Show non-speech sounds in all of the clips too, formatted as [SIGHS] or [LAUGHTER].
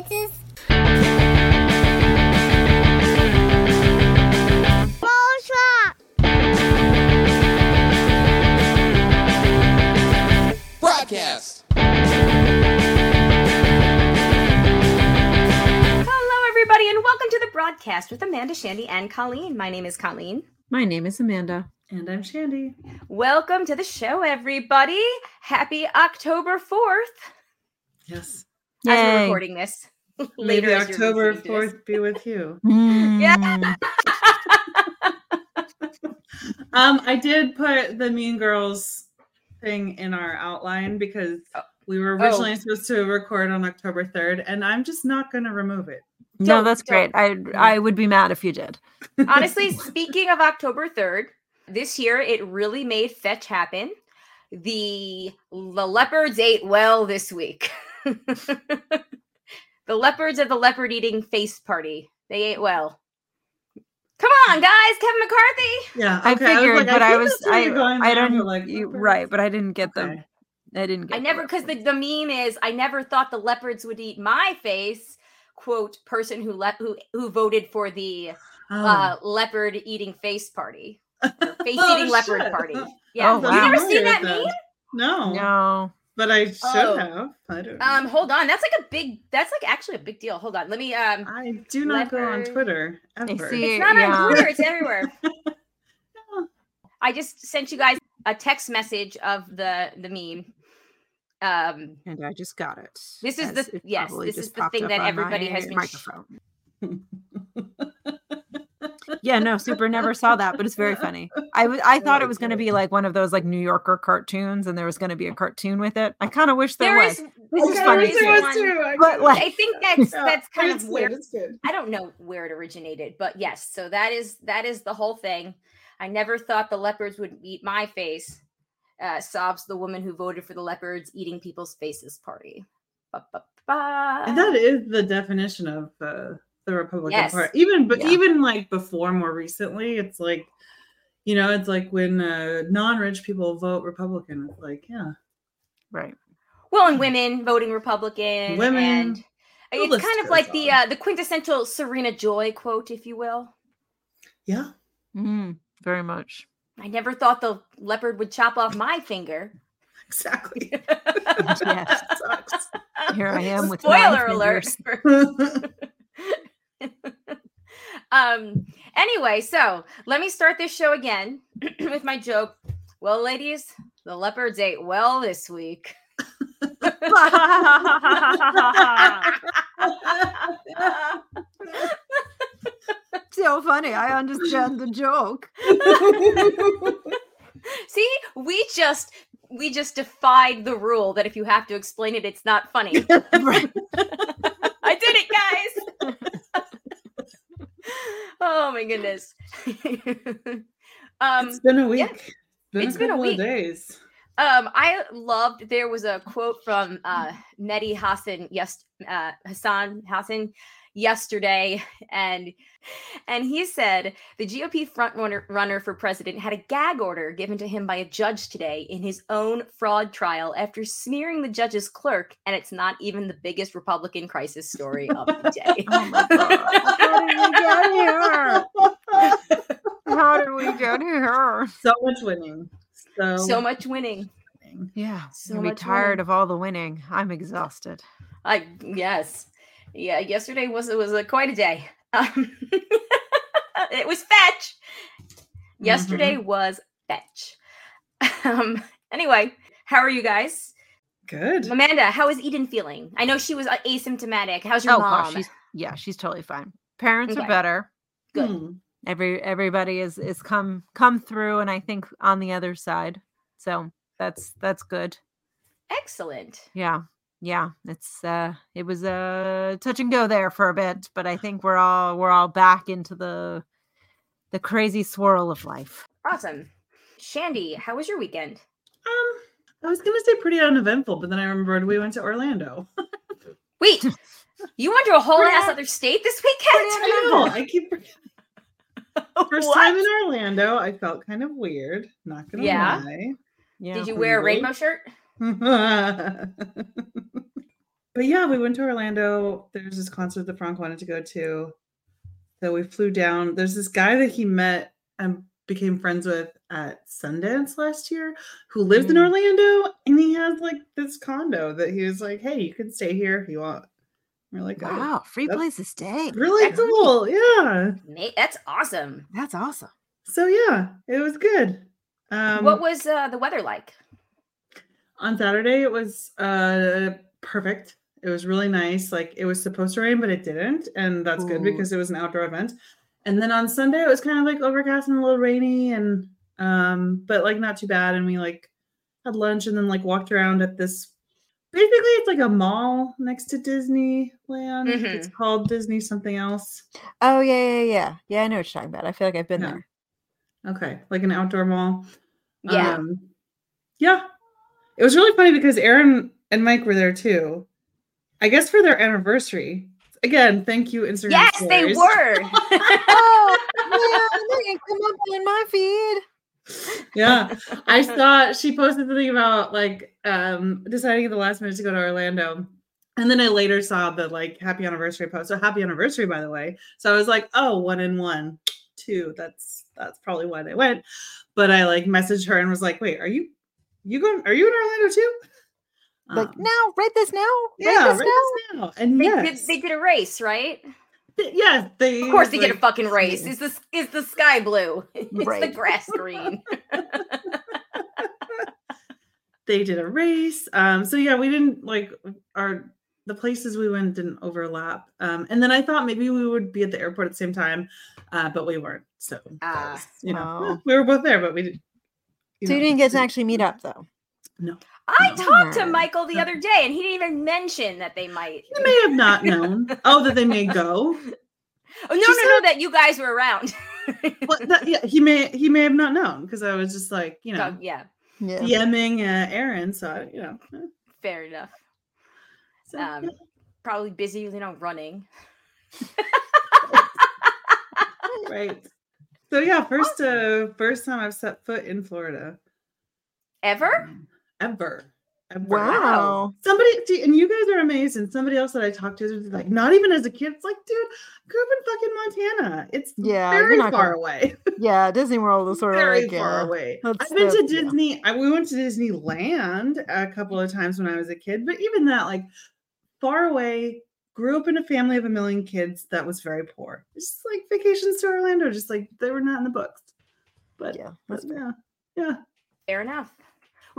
bitches. Bullshit. Broadcast. Hello, everybody, and welcome to the broadcast with Amanda, Shandy, and Colleen. My name is Colleen. My name is Amanda. And I'm Shandy. Welcome to the show, everybody. Happy October 4th Yes. As we're recording this. [LAUGHS] Maybe October listening to this. 4th be with you. [LAUGHS] Yeah. Mm. [LAUGHS] Um, I did put the Mean Girls thing in our outline because Oh. we were originally supposed to record on October 3rd, and I'm just not going to remove it. No, Don't- that's don't. great. I I would be mad if you did. Honestly, speaking of October 3rd, this year it really made fetch happen. The the leopards ate well this week. [LAUGHS] the leopards of the leopard eating face party. They ate well. Come on, guys, Kevin McCarthy. Yeah. I okay, figured, like, but I think was I, I, I don't but, like, you- right, but I didn't get them. I didn't get. I never because the, the meme is I never thought the leopards would eat my face. Quote person who le- who who voted for the Oh. uh, leopard eating face party. [LAUGHS] Face Oh, eating leopard shit. party. Yeah. Oh, You wow. never seen that with meme? No, no. But I should Oh. have. I don't. Um, hold on. That's like a big. That's like actually a big deal. Hold on. Let me. Um, I do not go on Twitter ever. see- it's not yeah. on Twitter. It's everywhere. [LAUGHS] I just sent you guys a text message of the the meme. Um, And I just got it. This is the- it yes, this is the thing that everybody my has been sh- microphone. [LAUGHS] yeah, no, super never saw that, but it's very funny. I w- I thought it was going to be like one of those like New Yorker cartoons, and there was going to be a cartoon with it. I kind of wish there, there was. is. This is funny there was too. I But, like- I think [LAUGHS] that's Yeah, that's kind of good, where It's good. I don't know where it originated, but yes, so that is that is the whole thing. I never thought the leopards would eat my face. Uh, sobs the woman who voted for the leopards eating people's faces party. Ba, ba, ba. And that is the definition of uh, the Republican Yes. Party. Even but Yeah. even like before, more recently, it's like, you know, it's like when uh, non-rich people vote Republican. It's like, yeah, Right. well, and women voting Republican. Women, and it's kind of goes like the uh, the quintessential Serena Joy quote, if you will. yeah. Mm, very much. I never thought the leopard would chop off my finger. [LAUGHS] Exactly. [LAUGHS] Yes. [LAUGHS] Here I am with nine spoiler alert. [LAUGHS] um anyway so let me start this show again [CLEARS THROAT] with my joke well ladies the leopards ate well this week [LAUGHS] so funny. I understand the joke. [LAUGHS] see we just we just defied the rule that if you have to explain it it's not funny i did it guys oh my goodness um it's been a week. yeah. Been It's a been a week. of days. Um, I loved there was a quote from uh Mehdi Hasan yes uh Hasan Hasan yesterday and and he said the GOP front runner, runner for president had a gag order given to him by a judge today in his own fraud trial after smearing the judge's clerk and it's not even the biggest Republican crisis story of the [LAUGHS] day. Oh my God. How did we get here? How did we get here? So much winning. So, so much winning. winning. Yeah, So so be tired winning. of all the winning. I'm exhausted. I yes, yeah. Yesterday was it was a, quite a day. [LAUGHS] Um, it was fetch. Yesterday was fetch. [LAUGHS] Um. Anyway, how are you guys, Good. Amanda? How is Eden feeling? I know she was uh, asymptomatic. How's your oh mom? gosh, she's yeah, she's totally fine. Parents Okay. are better. good. Hmm. Every everybody is is come come through, and I think on the other side. So that's that's good. Excellent. Yeah, yeah. It's uh, it was a touch and go there for a bit, but I think we're all we're all back into the the crazy swirl of life. Awesome. Shandy, how was your weekend? Um, I was gonna say pretty uneventful, but then I remembered we went to Orlando. Wait, you went to a whole Pretty- ass other state this weekend? I know. I keep forgetting. [LAUGHS] First What? time in Orlando, I felt kind of weird. Not gonna Yeah? lie. Yeah. Did you wear a rainbow shirt? [LAUGHS] [LAUGHS] but yeah, we went to Orlando. There's this concert that Frank wanted to go to. So we flew down. There's this guy that he met and became friends with at Sundance last year who lives in Mm. Orlando and he has like this condo that he was like, hey, you can stay here if you want. We're like, oh, Wow, free place to stay. really That's neat. cool. Yeah. Nate, that's awesome. That's awesome. So yeah, it was good. Um what was uh, the weather like? on Saturday it was uh perfect. It was really nice. Like it was supposed to rain, but it didn't. And that's good because it was an outdoor event. And then on Sunday it was kind of like overcast and a little rainy and um, but like not too bad. And we like had lunch and then like walked around at this basically it's like a mall next to Disneyland. It's called Disney something else. Oh yeah, yeah, yeah. Yeah, I know what you're talking about. I feel like I've been Yeah. there. Okay, like an outdoor mall. Yeah. Um, yeah. It was really funny because Aaron and Mike were there too. I guess for their anniversary. Again, thank you, Instagram. yes, they were. [LAUGHS] oh, man, they can come up in my feed. Yeah. I saw she posted something about like um deciding at the last minute to go to Orlando. And then I later saw the like happy anniversary post. So happy anniversary, by the way. So I was like, oh, one in one, two. That's that's probably why they went. But I like messaged her and was like, wait, are you you going are you in Orlando too? Like Um, now, write this now. Write this right now. this now. And they, yes, did, they did a race, right? th- yes, they Of course, they did a fucking race. Is this is the sky blue? [LAUGHS] It's the grass [LAUGHS] green. they did a race. Um, so yeah, we didn't like our the places we went didn't overlap. Um, and then I thought maybe we would be at the airport at the same time, uh, but we weren't. So that Ah, was, you know, oh. [LAUGHS] we were both there, but we didn't. So you didn't get to actually meet up though. I talked to Michael the other day, and he didn't even mention that they might. He may have not known. oh, that they may go. [LAUGHS] Oh no, no, no! That you guys were around. Well, that, yeah, he may he may have not known because I was just like you know So, yeah, Yeah. DMing uh, Aaron, so I- you know. eh, fair enough. So, Um, yeah. probably busy, you know, running. [LAUGHS] right. So yeah, first uh first time I've set foot in Florida Ever? Ever. Ever. Wow. Somebody see, and you guys are amazed. And somebody else that I talked to was like, not even as a kid. It's like, dude, I grew up in fucking Montana. It's Yeah, you're very not far gonna- away. [LAUGHS] Yeah, Disney World is sort of very like far yeah. away. that's I've been to the- yeah. Disney. I, we went to Disneyland a couple of times when I was a kid, but even that, like, far away. Grew up in a family of a million kids that was very poor. It's just like vacations to Orlando, just like they were not in the books. But Yeah, but yeah, yeah. Fair enough.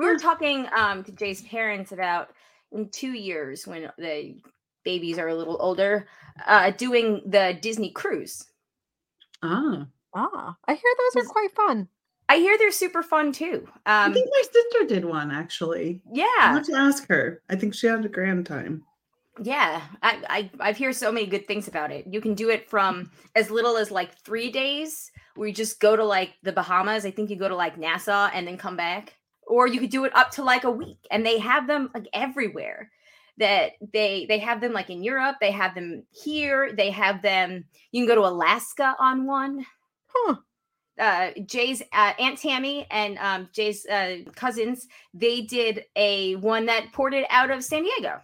We were talking um, to Jay's parents about in two years when the babies are a little older, uh, doing the Disney cruise. Ah, Ah, I hear those are quite fun. I hear they're super fun too. I Um, think my sister did one actually. Yeah, I yeah, have to ask her. I think she had a grand time. yeah. I, I I've heard so many good things about it. You can do it from as little as like three days, where you just go to like the Bahamas. I think you go to like Nassau and then come back, or you could do it up to like a week. And they have them like everywhere. That they they have them like in Europe. They have them here. They have them. You can go to Alaska on one. Huh. uh, Jay's uh, Aunt Tammy and um, Jay's uh, cousins, they did a one that ported out of San Diego.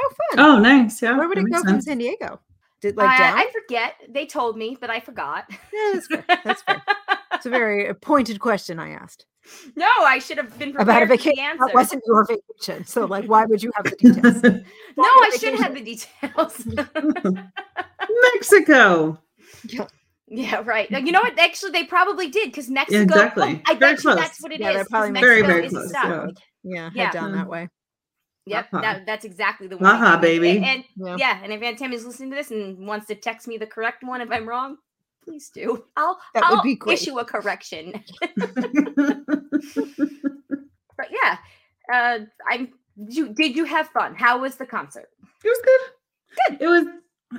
Oh, fun. Oh, nice. Yeah. Where would it go makes from. San Diego? Did like I, down? I forget. They told me, but I forgot. Yeah, that's fair. That's fair. [LAUGHS] It's a very pointed question I asked no, I should have been about a prepared for the vacation. answer. That wasn't your vacation. So, like, why would you have the details? [LAUGHS] no, I your should have the details. Mexico. [LAUGHS] yeah, right. You know what? Actually, they probably did because Mexico. exactly. I Very bet you that's what it is. Yeah, they're 'cause probably Very, Mexico very is the close, stop. yeah. Like, yeah, head down that way. Yep, Uh-huh. that, that's exactly the one. I Uh-huh, baby. And, and Yeah. yeah, and if Aunt Tammy's listening to this and wants to text me the correct one if I'm wrong, please do. I'll That I'll be great. issue a correction. [LAUGHS] But yeah, uh, I'm. Did you, did you have fun? How was the concert? It was good. Good. It was.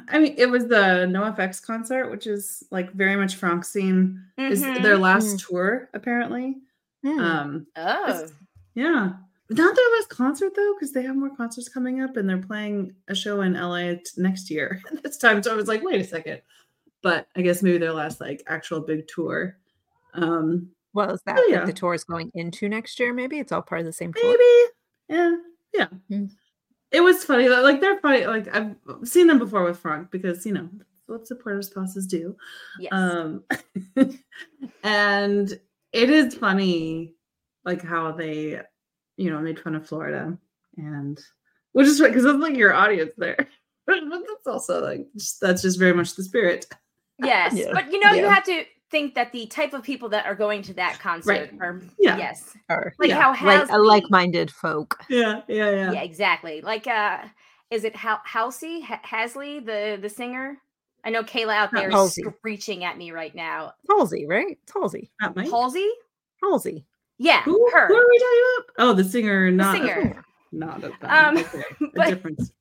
I mean, it was the NoFX concert, which is like very much Frank scene. Is Mhm. their last tour apparently? Hmm. Um, oh, yeah. Not their last concert though, because they have more concerts coming up, and they're playing a show in LA t- next year [LAUGHS] this time. So I was like, wait a second. But I guess maybe their last like actual big tour. Um, well, is that like, yeah. the tour is going into next year? Maybe it's all part of the same tour. maybe. Yeah. Yeah. Hmm. it was funny. that, Like they're funny. Like I've seen them before with Frank because you know what supporter spouses do. Yes. Um, [LAUGHS] and it is funny, like how they, you know, made fun of Florida, and which is because it's like your audience there, but [LAUGHS] that's also like just, that's just very much the spirit. Yes. Yeah. But you know, you have to think that the type of people that are going to that concert Right. are Yeah. yes. Or Like Yeah. how like Halsey, like-minded folk. Yeah, yeah, yeah. Yeah, exactly. Like uh is it Hal- Halsey ha- Hasley, the the singer? I know Kayla out there is Halsey. screeching at me right now. Halsey, right? It's Halsey. Not Mike. Halsey? Halsey. Yeah, Who, who are we talking about? Oh, the singer, not The not singer. not a Um, okay. [LAUGHS] a but- difference.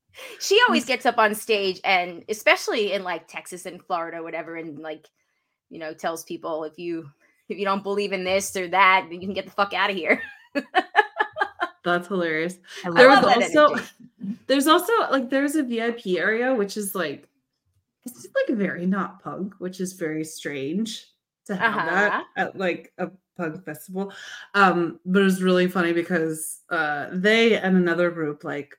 She always gets up on stage and especially in like Texas and Florida, whatever, and like, you know, tells people if you if you don't believe in this or that, then you can get the fuck out of here. [LAUGHS] That's hilarious. I There was that also there's also like there's a VIP area which is like it's just like very not punk, which is very strange to have Uh-huh. that at like a punk festival. Um, but it was really funny because uh they and another group like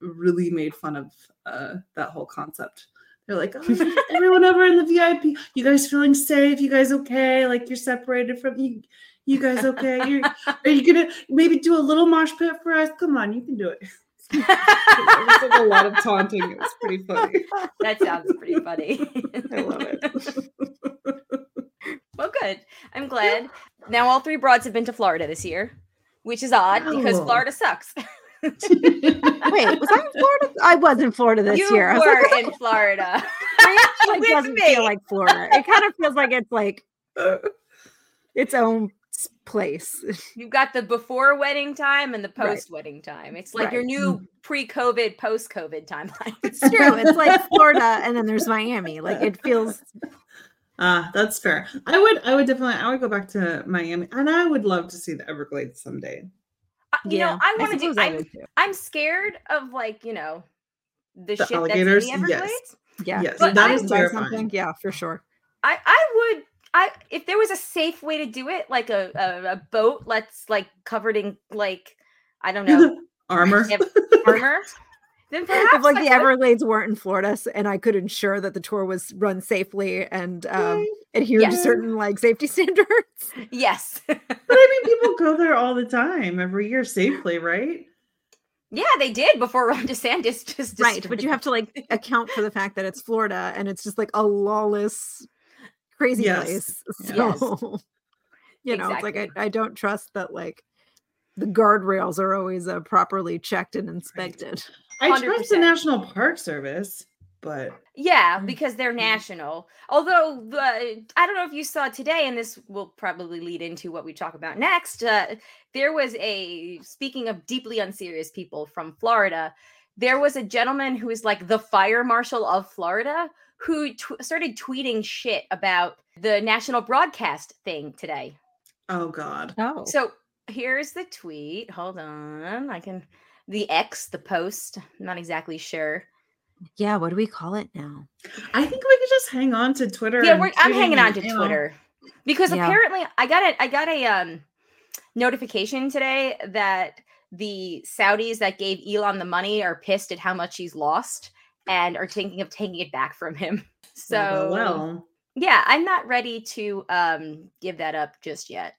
really made fun of uh that whole concept. They're like, oh, [LAUGHS] everyone over in the VIP, you guys feeling safe? You guys okay? Like you're separated from you. You guys okay? You're, are you gonna maybe do a little mosh pit for us? Come on, you can do it. It was like a lot of taunting. It was pretty funny. that sounds pretty funny. [LAUGHS] I love it. Well, good. I'm glad. Now all three broads have been to Florida this year, which is odd because Oh. Florida sucks. [LAUGHS] [LAUGHS] Wait, was I in Florida? I was in Florida this you year. I was were like, [LAUGHS] in Florida. it [LAUGHS] with doesn't me. feel like Florida. It kind of feels like it's like its own place. You've got the before wedding time and the post wedding time. It's like your new pre-COVID, post-COVID timeline. It's true. It's like Florida, and then there's Miami. Like it feels. Ah, that's fair. I would I would definitely I would go back to Miami and I would love to see the Everglades someday. You know, I want to do. I I'm. I'm scared of like you know the, The shit alligators? that's in the Yes. Yeah, Yes, But that I- is terrifying. something. Yeah, for sure. I I would I if there was a safe way to do it, like a a, a boat, let's like covered in like I don't know [LAUGHS] Armor. [LAUGHS] armor. Then perhaps If like I the would. Everglades weren't in Florida, and I could ensure that the tour was run safely and um, adhere to certain like safety [LAUGHS] standards. yes, But I mean people go there all the time every year safely, right? yeah, they did before Ron DeSantis [LAUGHS] just right, but you have to like account for the fact that it's Florida and it's just like a lawless, crazy Yes. place. Yes. So, [LAUGHS] you know, it's like I, I don't trust that like the guardrails are always uh, properly checked and inspected. I trust the National Park Service, but Yeah, Mm. because they're Mm. national. Although the I don't know if you saw today, and this will probably lead into what we talk about next. Uh, there was a speaking of deeply unserious people from Florida. There was a gentleman who is like the fire marshal of Florida who tw- started tweeting shit about the national broadcast thing today. oh god. Oh, So here's the tweet. Hold on, I can the X, the post. I'm not exactly sure. yeah. What do we call it now? I think we could just hang on to Twitter. yeah we're, i'm hanging on to you know, twitter because Yeah. apparently i got a i got a um notification today that the saudis that gave elon the money are pissed at how much he's lost and are thinking of taking it back from him [LAUGHS] so well, well, yeah i'm not ready to um give that up just yet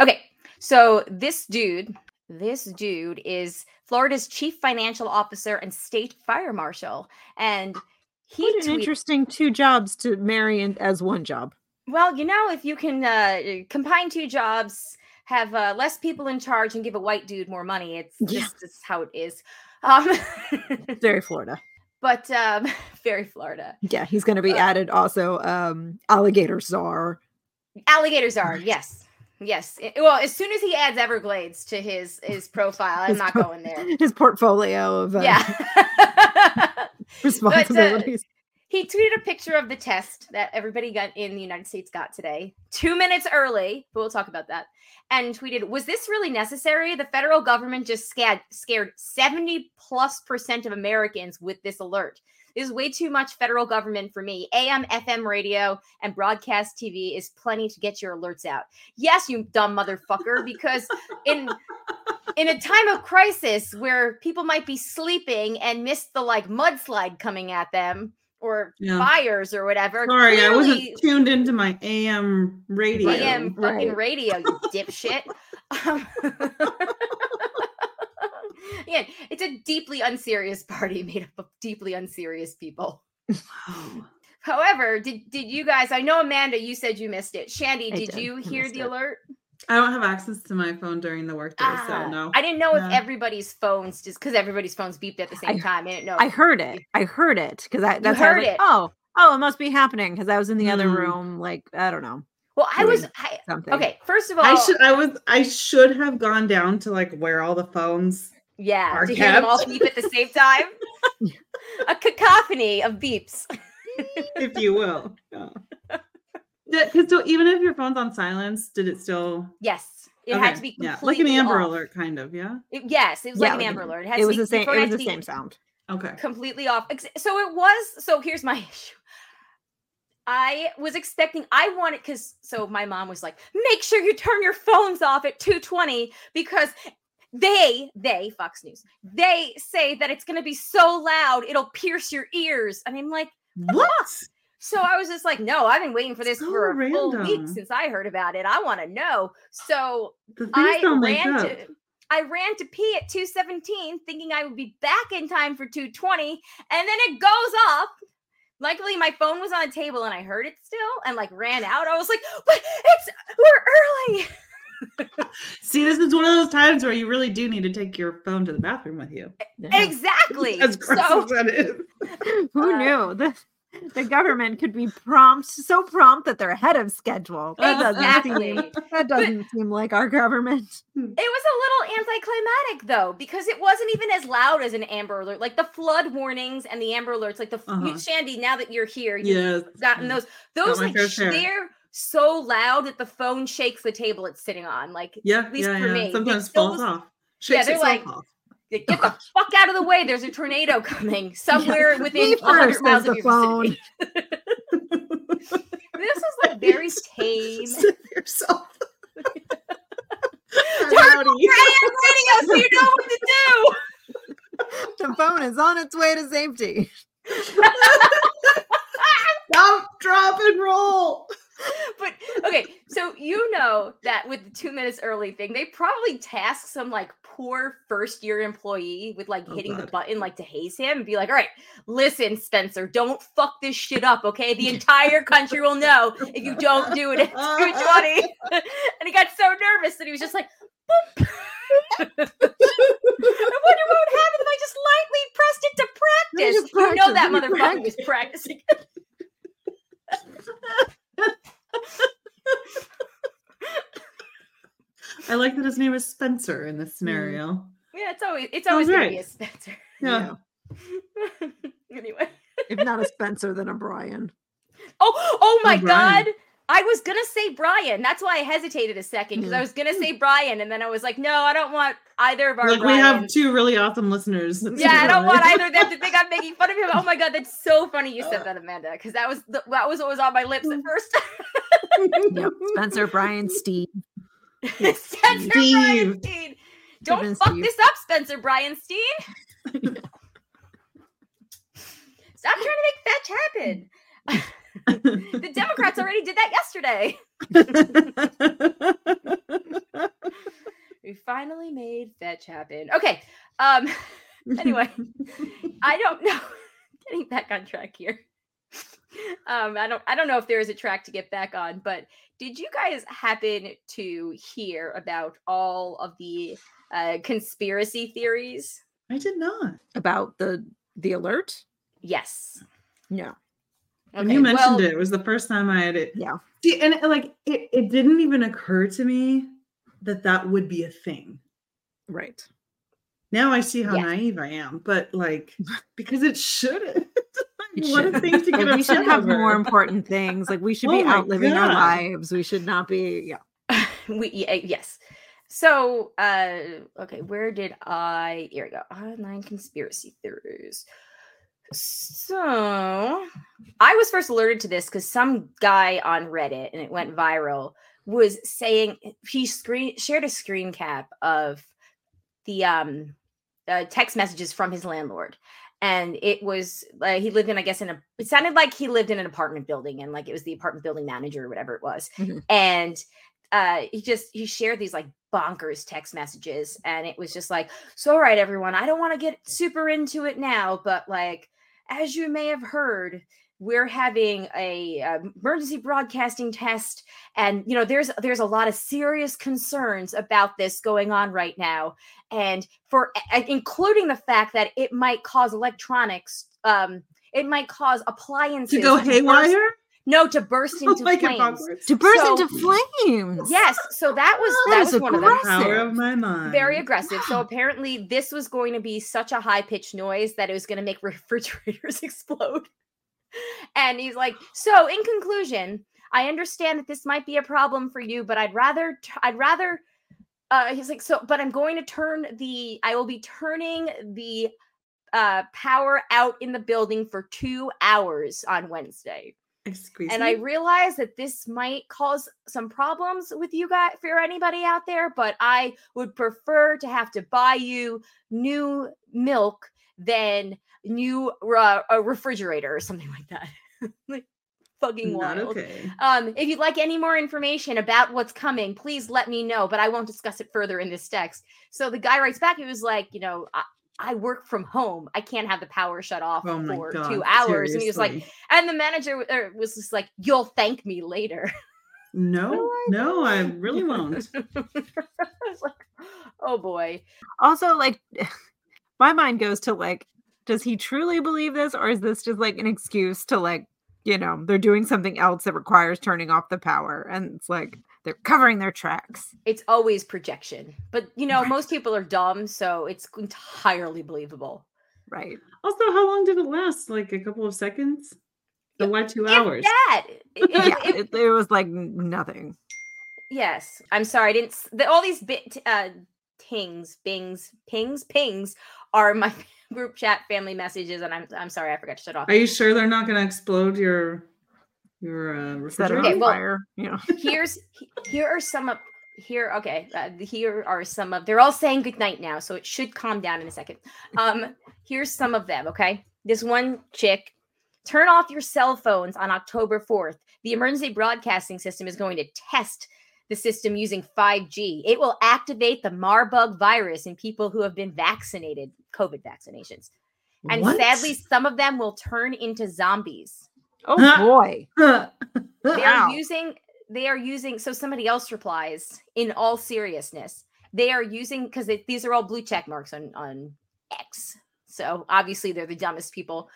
okay so this dude this dude is florida's chief financial officer and state fire marshal and he What an tweet- interesting two jobs to marry in, as one job. well, you know, if you can uh, combine two jobs, have uh, less people in charge, and give a white dude more money, it's [LAUGHS] Yeah. just how it is. Um, Very Florida. [LAUGHS] but um, [LAUGHS] very Florida. Yeah, he's going to be Uh, added also um alligator czar. Alligators are yes, yes. I- well, as soon as he adds Everglades to his his profile, I'm His not going there. [LAUGHS] His portfolio of uh, Yeah. [LAUGHS] [LAUGHS] responsibilities. he tweeted a picture of the test that everybody got in the United States got today, two minutes early, but we'll talk about that. And tweeted, Was this really necessary? The federal government just scared, scared 70 plus percent of Americans with this alert. This is way too much federal government for me. AM, FM radio, and broadcast TV is plenty to get your alerts out. Yes, you dumb motherfucker, because in in a time of crisis where people might be sleeping and miss the like mudslide coming at them or Yeah. fires or whatever. Sorry, I wasn't tuned into my AM radio. AM fucking Right. radio, you dipshit. Um, [LAUGHS] [LAUGHS] Again, it's a deeply unserious [LAUGHS] party made up of deeply unserious people. However, did did you guys? I know Amanda, you said you missed it. Shandy, did, did. you I hear the it. alert? I don't have access to my phone during the workday, Ah, so no. I didn't know if everybody's phones just because everybody's phones beeped at the same I- time. I didn't know. I heard it. I heard it because I that's why I was heard like, it. oh oh it must be happening because I was in the other Mm. room like I don't know well, I was. I, something. okay, first of all, I should I was I should have gone down to like where all the phones yeah, to hear them all kept. beep at the same time. [LAUGHS] a cacophony of beeps. [LAUGHS] if you will. Yeah. Because so even if your phone's on silence, did it still Yes, it had to be yeah, like an Amber off. Alert kind of, yeah. It- yes, it was Yeah, like an Amber Alert. It, had it to was be- the same it was the same sound. Okay. completely off. So it was. So here's my [LAUGHS] issue. I was expecting. I wanted because so my mom was like, make sure you turn your phones off at two twenty because they they Fox News they say that it's going to be so loud it'll pierce your ears. And I'm like, What? so I was just like, no, I've been waiting for this So for a full week since I heard about it. I want to know. So I ran to I ran to pee at 217 thinking I would be back in time for 220 and then it goes off. Luckily my phone was on the table and I heard it still and like ran out. I was like, "But it's we're early." See, this is one of those times where you really do need to take your phone to the bathroom with you. Yeah. Exactly. [LAUGHS] As gross So as that is. [LAUGHS] Who Uh, knew the the government could be prompt so prompt that they're ahead of schedule. That doesn't exactly. seem that doesn't seem like our government. It was a little anticlimactic though, because it wasn't even as loud as an Amber Alert. Like the flood warnings and the Amber Alerts, like the f- Uh-huh. Shandy. Now that you're here, you've Yes. gotten those. Those my like fair share. they're so loud that the phone shakes the table it's sitting on. Like Yeah, at least yeah, for yeah. me. Sometimes falls was- off. Yeah, they're like- off. get the [LAUGHS] fuck out of the way. There's a tornado [LAUGHS] coming somewhere within Me 100 miles of your phone. [LAUGHS] This was like very tame. Save yourself. Turn. Radio so you know what to do. The phone is on its way to safety. Dump, drop, and roll. [LAUGHS] but okay, so you know that with the two minutes early thing, they probably task some like poor first year employee with like Oh, hitting the button like to haze him and be like, all right, listen, Spencer, don't fuck this shit up, okay? The entire country will know if you don't do it at 220. [LAUGHS] [LAUGHS] and he got so nervous that he was just like, boop. I wonder what would happen if I just lightly pressed it to practice. just You know that practice, motherfucker was practicing. [LAUGHS] I like that his name is Spencer in this hmm. scenario. Yeah, it's always it's always was gonna right. be a Spencer. [LAUGHS] Yeah. [LAUGHS] anyway. If not a Spencer, then a Brian. Oh, oh my Brian. god. I was gonna say Brian. That's why I hesitated a second because I mm-hmm. was gonna say Brian, and then I was like, no, I don't want either of our Like we have two really awesome listeners. Yeah, I don't want [LAUGHS] either of them to think I'm making fun of him. Oh my god, that's so funny you said that, Amanda, because that was the, that was what was on my lips at first. [LAUGHS] Yep. Spencer, Brian, Steve. [LAUGHS] Spencer Brian Steve. Don't and fuck Steve. this up, Spencer Brian Steen. Stop trying to make fetch happen. The Democrats already did that yesterday. We finally made fetch happen. Okay. Um [LAUGHS] anyway, I don't know. [LAUGHS] Getting back on track here. Um, I don't I don't know if there is a track to get back on, but did you guys happen to hear about all of the uh conspiracy theories? I did not. About the the alert? Yes. No. When you mentioned well, it, it was the first time I had it. Yeah. See, and like it, it didn't even occur to me that that would be a thing. Right. Now I see how Yes. naive I am, but like [LAUGHS] because it shouldn't. [LAUGHS] It what a shouldn't. thing to get we should have over. more important things. Like we should be Oh my outliving our lives. We should not be. Yeah. [LAUGHS] we yeah, yes. So, uh, okay, where did I? Here we go. Online conspiracy theories. So, I was first alerted to this because some guy on Reddit, and it went viral, was saying he screen shared a screen cap of the um uh, text messages from his landlord and it was uh, he lived in i guess in a it sounded like he lived in an apartment building and like it was the apartment building manager or whatever it was Mhm. and uh he just he shared these like bonkers text messages and it was just like so all right everyone i don't want to get super into it now but like as you may have heard we're having a uh, emergency broadcasting test and you know there's there's a lot of serious concerns about this going on right now. And for uh, including the fact that it might cause electronics um it might cause appliances to go haywire no to burst [LAUGHS] into like flames To burst So- into flames. yes so that was That that is was one of them aggressive. power of my mind. very aggressive. So apparently, this was going to be such a high pitched noise that it was going to make [LAUGHS] refrigerators [LAUGHS] explode. And he's like, "So, in conclusion, I understand that this might be a problem for you, but I'd rather, t- I'd rather." Uh, he's like, "So, but I'm going to turn the, I will be turning the uh power out in the building for two hours on Wednesday." Excuse and me? I realize that this might cause some problems with you guys for anybody out there, but I would prefer to have to buy you new milk than new uh, a refrigerator or something like that. [LAUGHS] like fucking Not wild. okay. Um, if you'd like any more information about what's coming, please let me know, but I won't discuss it further in this text. So the guy writes back, he was like, you know, I, I work from home. I can't have the power shut off Oh for god. two hours. And he was like, and the manager er, was just like, "You'll thank me later." [LAUGHS] No, no, I really won't. [LAUGHS] I was like, "Oh boy." Also, like, [SIGHS] my mind goes to like, does he truly believe this, or is this just like an excuse to like, you know, they're doing something else that requires turning off the power, and it's like they're covering their tracks. It's always projection, but you know, Right. most people are dumb, so it's entirely believable. Right. Also, how long did it last? Like a couple of seconds? So why two If hours? that, [LAUGHS] it- it- Yeah. it- It, it was like nothing. yes. I'm sorry. I didn't. The, all these bit uh, tings, bings, pings, pings are my [LAUGHS] group chat family messages, and I'm I'm sorry, I forgot to shut off. Are you sure they're not going to explode your your uh, Set it refrigerator? Okay, well- fire. You know. here's here are some of here okay uh, here are some of they're all saying good night now so it should calm down in a second um here's some of them okay this one chick turn off your cell phones on october 4th the emergency broadcasting system is going to test the system using 5g it will activate the Marburg virus in people who have been vaccinated covid vaccinations and What? sadly some of them will turn into zombies Oh Huh. boy. they Wow. are using they are using so somebody else replies in all seriousness they are using because these are all blue check marks on on x so obviously they're the dumbest people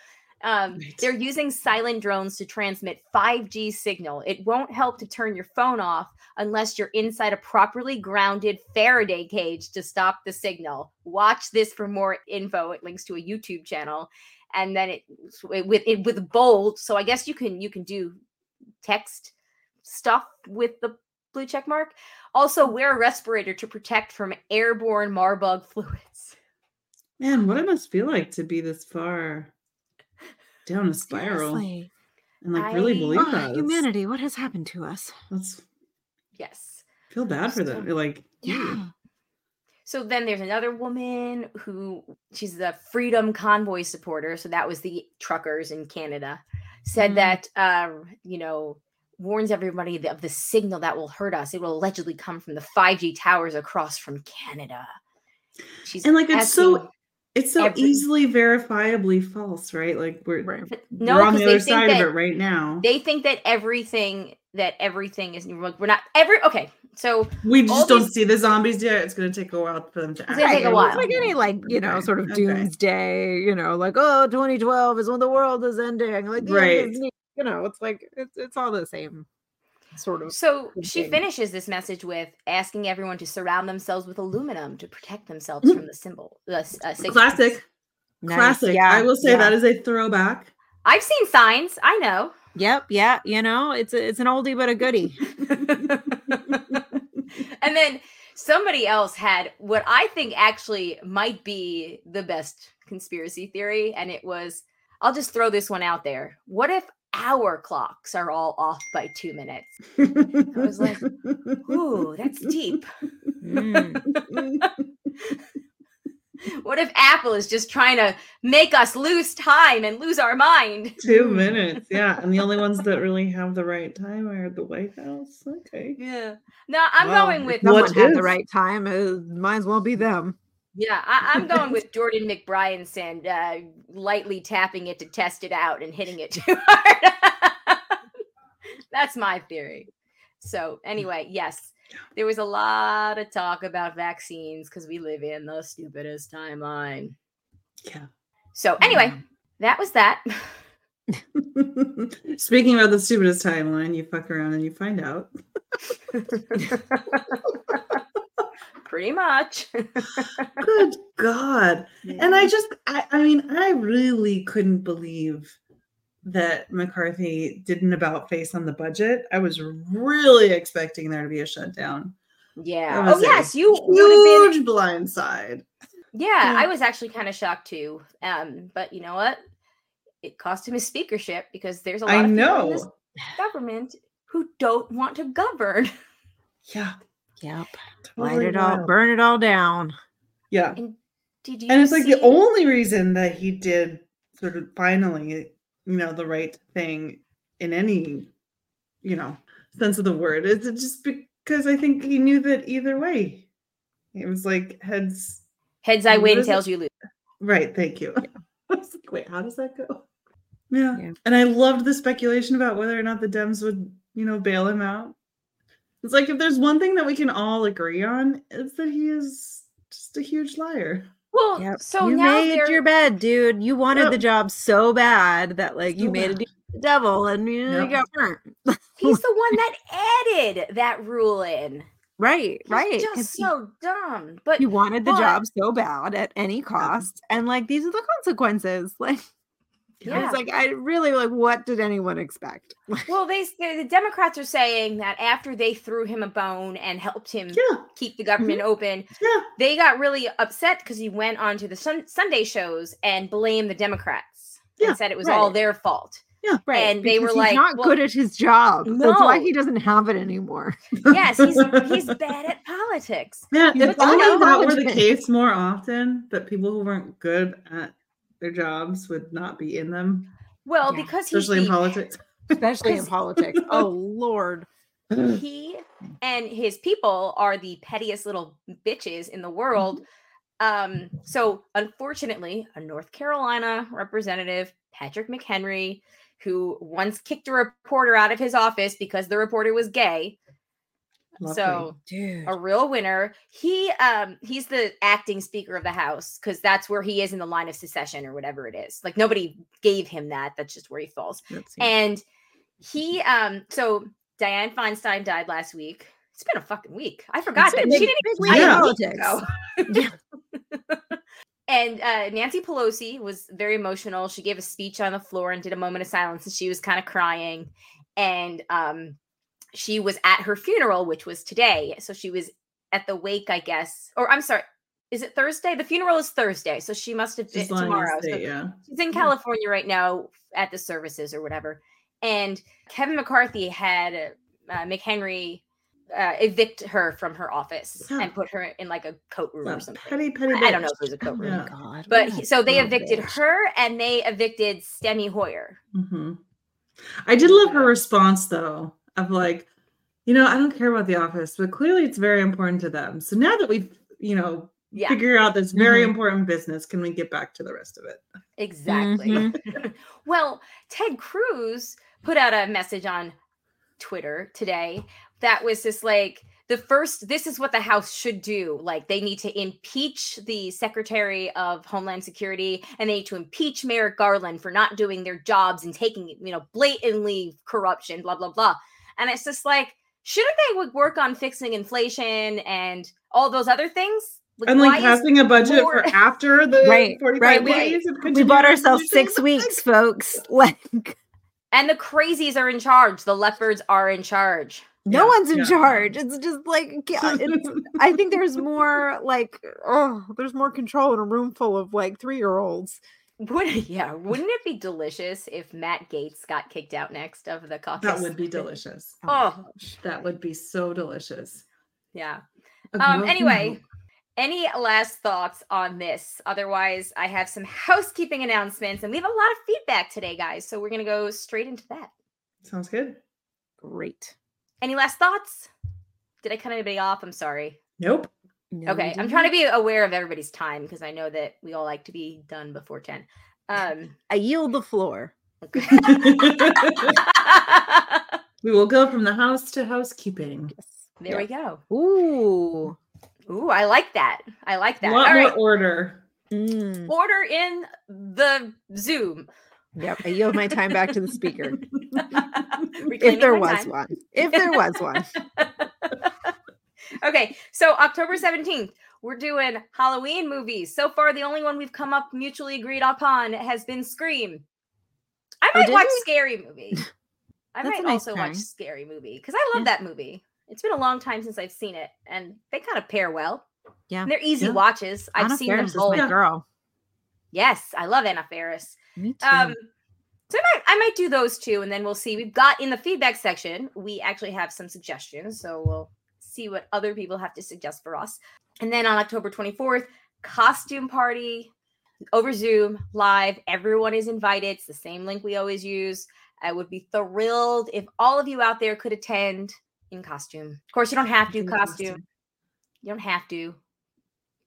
um, Right. they're using silent drones to transmit 5g signal it won't help to turn your phone off unless you're inside a properly grounded faraday cage to stop the signal watch this for more info it links to a youtube channel and then it with it with bold so i guess you can you can do text stuff with the blue check mark. Also, wear a respirator to protect from airborne Marburg [LAUGHS] fluids. Man, what it must feel like to be this far down a spiral Seriously. and like really believe Ah, that. Oh, humanity, what has happened to us? That's Yes. feel bad for them. So- Like, ew. Yeah. So then there's another woman who she's the Freedom Convoy supporter. So that was the truckers in Canada. Said Mm. that uh, you know warns everybody of the signal that will hurt us. It will allegedly come from the 5G towers across from Canada. She's And like it's so asking- it's so every- easily verifiably false, right? Like we're Right. but we're no, on the other side that of it right now. they think that everything that everything is like we're not every okay. So we just don't these- see the zombies yet. It's gonna take a while for them to It's gonna take a while. It's like any like you know sort of okay. doomsday. You know, like oh, 2012 is when the world is ending. Like Right. is. You know, it's like it's it's all the same sort of. So she finishes this message with asking everyone to surround themselves with aluminum to protect themselves from the symbol. The s- uh, signals. Classic. Nice, Classic. yeah, I will say yeah. that is a throwback. I've seen signs. I know. Yep. Yeah. You know, it's a, it's an oldie but a goodie. [LAUGHS] and then somebody else had what I think actually might be the best conspiracy theory, and it was I'll just throw this one out there. What if our clocks are all off by two minutes? I was like, Ooh, that's deep. Mm. [LAUGHS] what if Apple is just trying to make us lose time and lose our mind? Two minutes, yeah. And the only ones that [LAUGHS] really have the right time are the White House. Okay. Yeah. No, I'm Well, going with someone What had the right time. It might as well be them. Yeah, I, I'm going [LAUGHS] with Jordan McBrien sand, uh, lightly tapping it to test it out and hitting it [LAUGHS] too hard. [LAUGHS] That's my theory. So anyway, yes, there was a lot of talk about vaccines because we live in the stupidest timeline. Yeah. So anyway, that was that. Speaking about the stupidest timeline, you fuck around and you find out. Pretty much. Good God. And I just, I, I mean, I really couldn't believe that McCarthy didn't about face on the budget. I was really expecting there to be a shutdown. yeah. Oh yes, you have been. Huge blindside. Yeah, Yeah. I was actually kind of shocked too. Um, but you know what? It cost him his speakership because there's a lot I of people in this know. government who don't want to govern. Yeah. Yep. totally Light it all, burn it all down. Yeah. Did you? And it's like the see- only reason that he did sort of finally, you know, the right thing in any, you know, sense of the word is it just because I think he knew that either way. It was like heads heads I win, is it? tails you lose. right, thank you. [LAUGHS] I was like, wait, how does that go? Yeah. Yeah. And I loved the speculation about whether or not the Dems would, you know, bail him out. It's like if there's one thing that we can all agree on, it's that he is just a huge liar. Well, Yep. so you now made they're your bed, dude. You wanted the job so bad that like you So made a deal with the devil and you, Yep. got burnt. he's the one [LAUGHS] that added that rule in. right, right. He's right. 'cause Just he- so dumb. But you wanted the but- job so bad at any cost, and like these are the consequences. [LAUGHS] Like, Yeah. it's like I really like. What did anyone expect? [LAUGHS] well, they the Democrats are saying that after they threw him a bone and helped him Yeah. keep the government mm-hmm. open, Yeah. they got really upset because he went on to the sun- Sunday shows and blamed the Democrats Yeah, and said it was all their fault. Yeah, right, And they were because like, he's not well, good at his job. That's why he doesn't have it anymore. [LAUGHS] Yes, he's he's bad at politics. Yeah, He's if only that were the case more often, that people who weren't good at their jobs would not be in them, Well, Yeah, because he's especially in the- politics. especially in [LAUGHS] politics. Oh Lord. [LAUGHS] he and his people are the pettiest little bitches in the world. Um, so unfortunately, a North Carolina representative, Patrick McHenry, who once kicked a reporter out of his office because the reporter was gay. Lovely. So Dude. a real winner. He um he's the acting speaker of the house because that's where he is in the line of secession or whatever it is. Like nobody gave him that. That's just where he falls. And he um so Dianne Feinstein died last week. It's been a fucking week. I forgot that a she didn't big even week politics. [LAUGHS] and uh, Nancy Pelosi was very emotional. She gave a speech on the floor and did a moment of silence, and she was kind of crying. And um, she was at her funeral, which was today. So she was at the wake, I guess. Or I'm sorry, is it Thursday? The funeral is Thursday, so she must have been Just lying tomorrow. So yeah. She's in Yeah. California right now at the services or whatever. And Kevin McCarthy had uh, McHenry uh, evict her from her office Yeah. and put her in like a coat room Yeah, or something. Petty, petty. I don't know if it was a coat room. Yeah. God. But he- so they evicted bitch. her and they evicted Steny Hoyer. Mhm. I did love her response though, of like, you know, I don't care about the office, but clearly it's very important to them. So now that we've, you know, Yeah, figure out this very Mhm. important business, can we get back to the rest of it? exactly. Mhm. [LAUGHS] well, Ted Cruz put out a message on Twitter today that was just like the first this is what the house should do like they need to impeach the secretary of homeland security and they need to impeach merrick garland for not doing their jobs and taking you know blatantly corruption blah blah blah and it's just like shouldn't they work on fixing inflation and all those other things And like passing a budget more- for [LAUGHS] after the Right, 45 right, we- days. of We bought ourselves six weeks, folks. [LAUGHS] Like and the crazies are in charge the leopards are in charge no Yeah, one's in yeah. charge. It's just like [LAUGHS] it's, I think there's more like oh, there's more control in a room full of like three year olds. Would yeah, [LAUGHS] wouldn't it be delicious if Matt Gaetz got kicked out next of the caucus? That would be delicious. Oh, That would be so delicious. yeah. Um anyway. Any last thoughts on this? Otherwise, I have some [LAUGHS] housekeeping announcements and we have a lot of feedback today, guys. So we're going to go straight into that. Sounds good. Great. Any last thoughts? Did I cut anybody off? I'm sorry. Nope. No, okay, I'm trying to be aware of everybody's time because I know that we all like to be done before 10. Um, I yield the floor. okay. [LAUGHS] [LAUGHS] we will go from the house to housekeeping. Yes. there we go. Ooh. Ooh, I like that. I like that. lot All right. order. Mm. Order in the Zoom. Yep. I yield my time back to the speaker. [LAUGHS] If there was time. one. If there was one. Okay, so October 17th, we're doing Halloween movies. So far, the only one we've come up mutually agreed upon has been Scream. I Oh, might did watch we? Scary Movie. [LAUGHS] I That's might nice also watch. Scary Movie because I love Yeah. that movie. It's been a long time since I've seen it, and they kind of pair well. Yeah. And they're easy Yeah. watches. I've Anna seen Faris them both. my girl. Yes, I love Anna Faris. Me too. Um, so I might, I might do those two, and then we'll see. We've got in the feedback section, we actually have some suggestions, so we'll see what other people have to suggest for us. And then on October 24th, costume party over Zoom live. Everyone is invited. It's the same link we always use. I would be thrilled if all of you out there could attend in costume. Of course, you don't have to costume. You don't have to,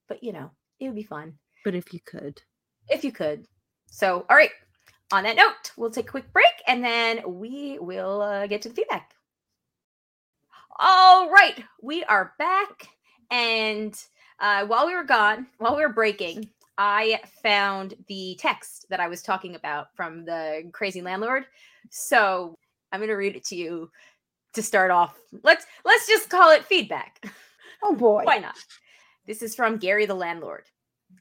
but you know, it would be fun but if you could. if you could. So, all right. On that note, we'll take a quick break and then we will uh, get to the feedback. All right, we are back. And uh, while we were gone, while we were breaking, I found the text that I was talking about from the crazy landlord. So I'm going to read it to you to start off. Let's let's just call it feedback. Oh boy. [LAUGHS] Why not? This is from Gary the landlord.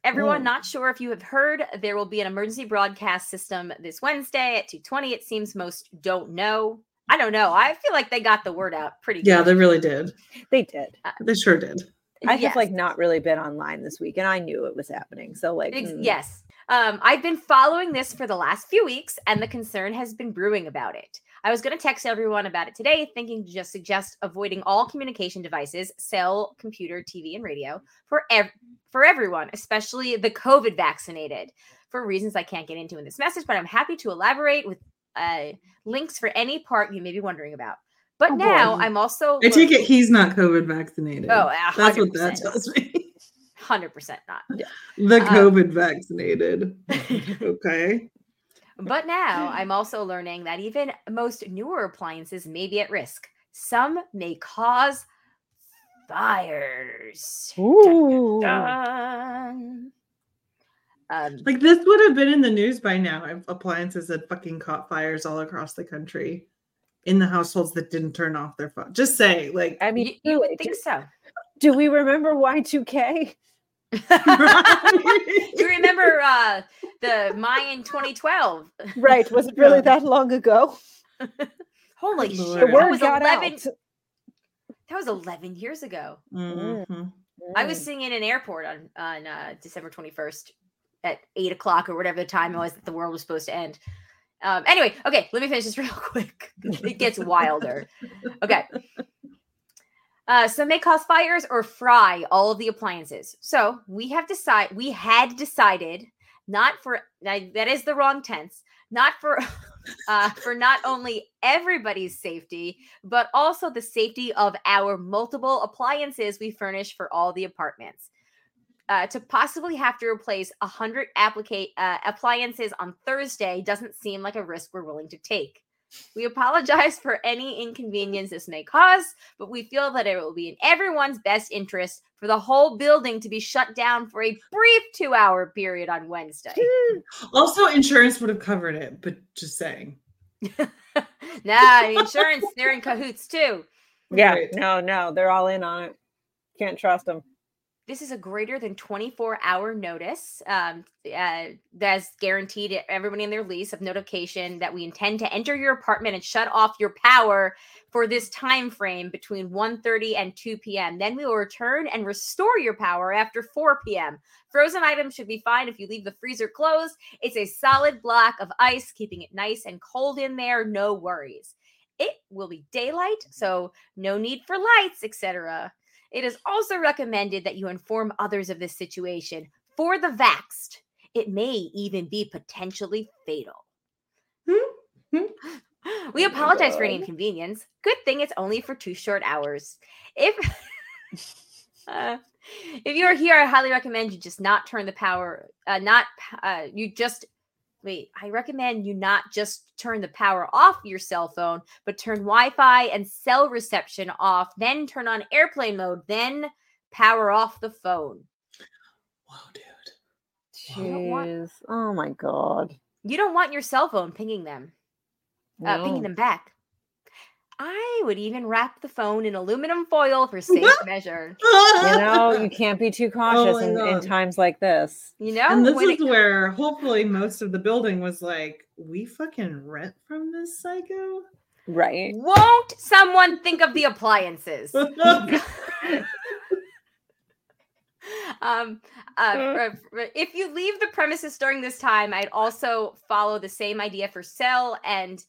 Everyone, Mm. not sure if you have heard, there will be an emergency broadcast system this Wednesday at 2:20. It seems most don't know. I don't know. I feel like they got the word out pretty Yeah, good. they really did. They did. They sure did. I have like not really been online this week, and I knew it was happening. So like, Ex- mm, Yes. Um, I've been following this for the last few weeks, and the concern has been brewing about it. I was going to text everyone about it today, thinking to just suggest avoiding all communication devices, cell, computer, TV, and radio for ev- for everyone, especially the COVID vaccinated, for reasons I can't get into in this message. But I'm happy to elaborate with uh, links for any part you may be wondering about. But Oh, boy. now I'm also I take it he's not COVID vaccinated. Oh, a that's what that tells me. [LAUGHS] hundred percent not. The Um, COVID vaccinated. [LAUGHS] okay. But now I'm also learning that even most newer appliances may be at risk. Some may cause fires. Dun, Ooh. dun. Um, Like this would have been in the news by now if appliances had fucking caught fires all across the country in the households that didn't turn off their phone. Just say, like, I mean, you would think do, so. do we remember Y2K? [LAUGHS] you remember uh, the Mayan 2012? Right. Was it really that long ago? [LAUGHS] Holy shit! lord. The That word was got 11. out. That was 11 years ago. Mhm. I was Mm. singing in an airport on on uh, December 21st at eight o'clock or whatever the time it was that the world was supposed to end. Um, anyway, okay, let me finish this [LAUGHS] real quick. It gets wilder. Okay. Uh, some may cause fires or fry all of the appliances. So we have decided we had decided not for that is the wrong tense, not for [LAUGHS] uh, for not only everybody's safety, but also the safety of our multiple appliances we furnish for all the apartments. Uh, to possibly have to replace 100 applicate, uh, appliances on Thursday doesn't seem like a risk we're willing to take. We apologize for any inconvenience this may cause, but we feel that it will be in everyone's best interest for the whole building to be shut down for a brief two hour period on Wednesday. [LAUGHS] Also, insurance would have covered it, but just saying. [LAUGHS] nah, insurance, they're in cahoots too. Yeah. No, no, they're all in on it. Can't trust them. This is a greater than 24 hour notice um, uh, that's guaranteed everybody in their lease of notification that we intend to enter your apartment and shut off your power for this time frame between 1.30 and 2 p.m then we will return and restore your power after 4 p.m frozen items should be fine if you leave the freezer closed. It's a solid block of ice keeping it nice and cold in there no worries. It will be daylight so no need for lights etc It is also recommended that you inform others of this situation. For the vaxxed, it may even be potentially fatal. Hmm? Hmm? [GASPS] We apologize for any inconvenience. Good thing it's only for two short hours. If [LAUGHS] uh, if you are here, I highly recommend you just not turn the power. Uh, not uh, you just wait. I recommend you not just turn the power off your cell phone, but turn Wi-Fi and cell reception off. Then turn on airplane mode. Then power off the phone. Whoa, dude. You don't want- Jeez. Oh my god. You don't want your cell phone pinging them. uh, pinging them back. I would even wrap the phone in aluminum foil for [LAUGHS] safe measure. [LAUGHS] You know, you can't be too cautious my in, in times like this. You know, and this is it- where hopefully most of the building was like, we fucking rent from this psycho. Right. won't someone think of the appliances? [LAUGHS] um, uh, for- for- if you leave the premises during this time, I'd also follow the same idea for cell and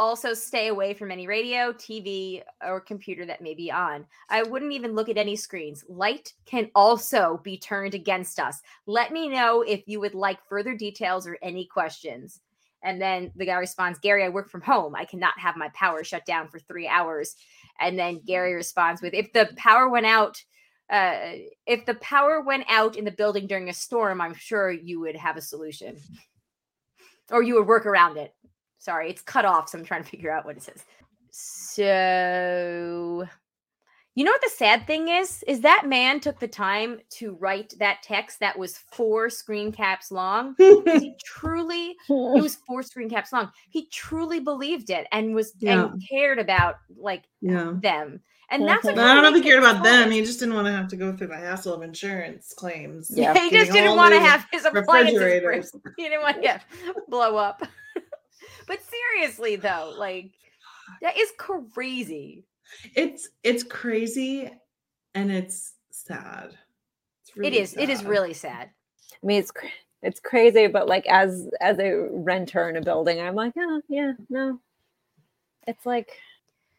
also stay away from any radio, TV, or computer that may be on. I wouldn't even look at any screens. Light can also be turned against us. Let me know if you would like further details or any questions. And then the guy responds, Gary, I work from home. I cannot have my power shut down for three hours. And then Gary responds with, if the power went out, uh, if the power went out in the building during a storm, I'm sure you would have a solution or you would work around it. Sorry, it's cut off. So I'm trying to figure out what it says. So, you know what the sad thing is? Is that man took the time to write that text that was four screen caps long. He [LAUGHS] truly it [LAUGHS] was four screen caps long. He truly believed it and was Yeah. and cared about like yeah. them. And that's I don't know if he cared about them. He just didn't want to have to go through the hassle of insurance claims. [LAUGHS] Yeah. he just didn't want to have his appliances He didn't want to blow up. But seriously though, oh like that is crazy. It's it's crazy and it's sad. It's it is. It is sad. really sad. I mean, it's it's crazy, but like as as a renter in a building, I'm like, oh yeah, no. It's like,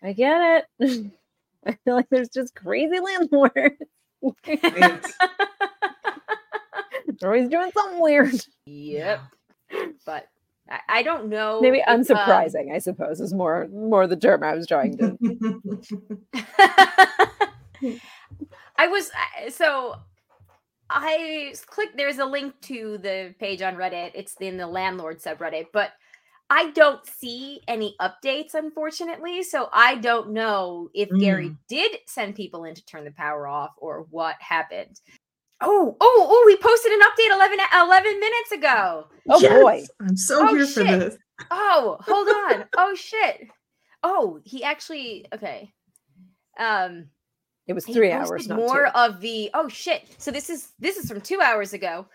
I get it. [LAUGHS] I feel like there's just crazy landlords. Right. [LAUGHS] They're always doing something weird. Yep. But I, I don't know. Maybe if, um, unsurprising, I suppose, is more more the term I was trying to. [LAUGHS] I was so I clicked. There's a link to the page on Reddit. It's in the landlord subreddit, but I don't see any updates, unfortunately. So I don't know if Gary did send people in to turn the power off or what happened. Oh, oh, oh! He posted an update 11, 11 minutes ago. Oh boy. I'm so Oh, here for this. Oh, [LAUGHS] hold on. oh shit. Oh, he actually okay. Um, It was three hours, not more two. of the oh shit so this is this is from two hours ago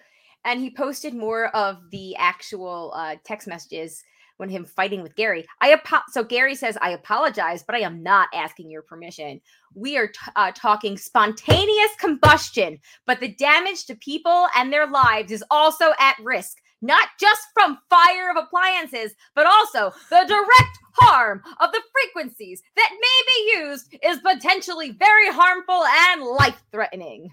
and he posted more of the actual uh text messages when him fighting with gary i apo- so gary says i apologize but i am not asking your permission we are t- uh, talking spontaneous combustion but the damage to people and their lives is also at risk not just from fire of appliances but also the direct harm of the frequencies that may be used is potentially very harmful and life threatening.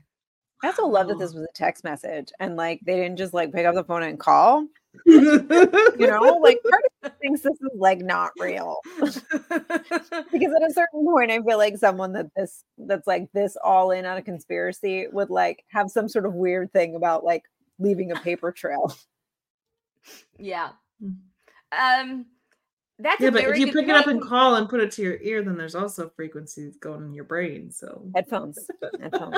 I also love that this was a text message and like they didn't just like pick up the phone and call. You You know, like part of me thinks this is like not real. [LAUGHS] because at a certain point i feel like someone that this that's like this all in on a conspiracy would like have some sort of weird thing about like leaving a paper trail [LAUGHS] yeah. Um that's Yeah, a but very if you good pick it up and call and put it to your ear, then there's also frequencies going in your brain. So headphones headphones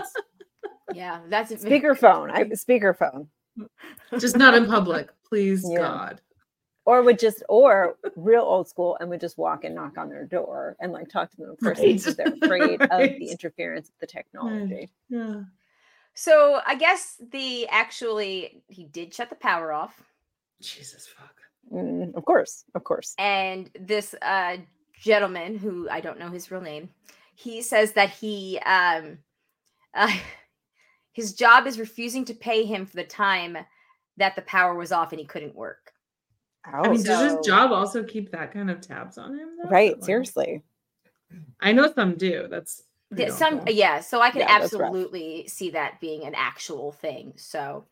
[LAUGHS] yeah, that's a speakerphone i speakerphone just not in public, please Yeah. God. or would just or real old school and would just walk and knock on their door and like talk to them in person Right. because [LAUGHS] they're afraid of the interference of the technology Yeah. So I guess the actually he did shut the power off, Jesus fuck. Mm, of course of course and this uh gentleman who I don't know his real name, he says that he um [LAUGHS] uh, his job is refusing to pay him for the time that the power was off and he couldn't work. I mean, Oh, does his job also keep that kind of tabs on him? though? right Like, seriously I know some do. That's th- pretty some yeah, so I could Yeah, absolutely see that being an actual thing. So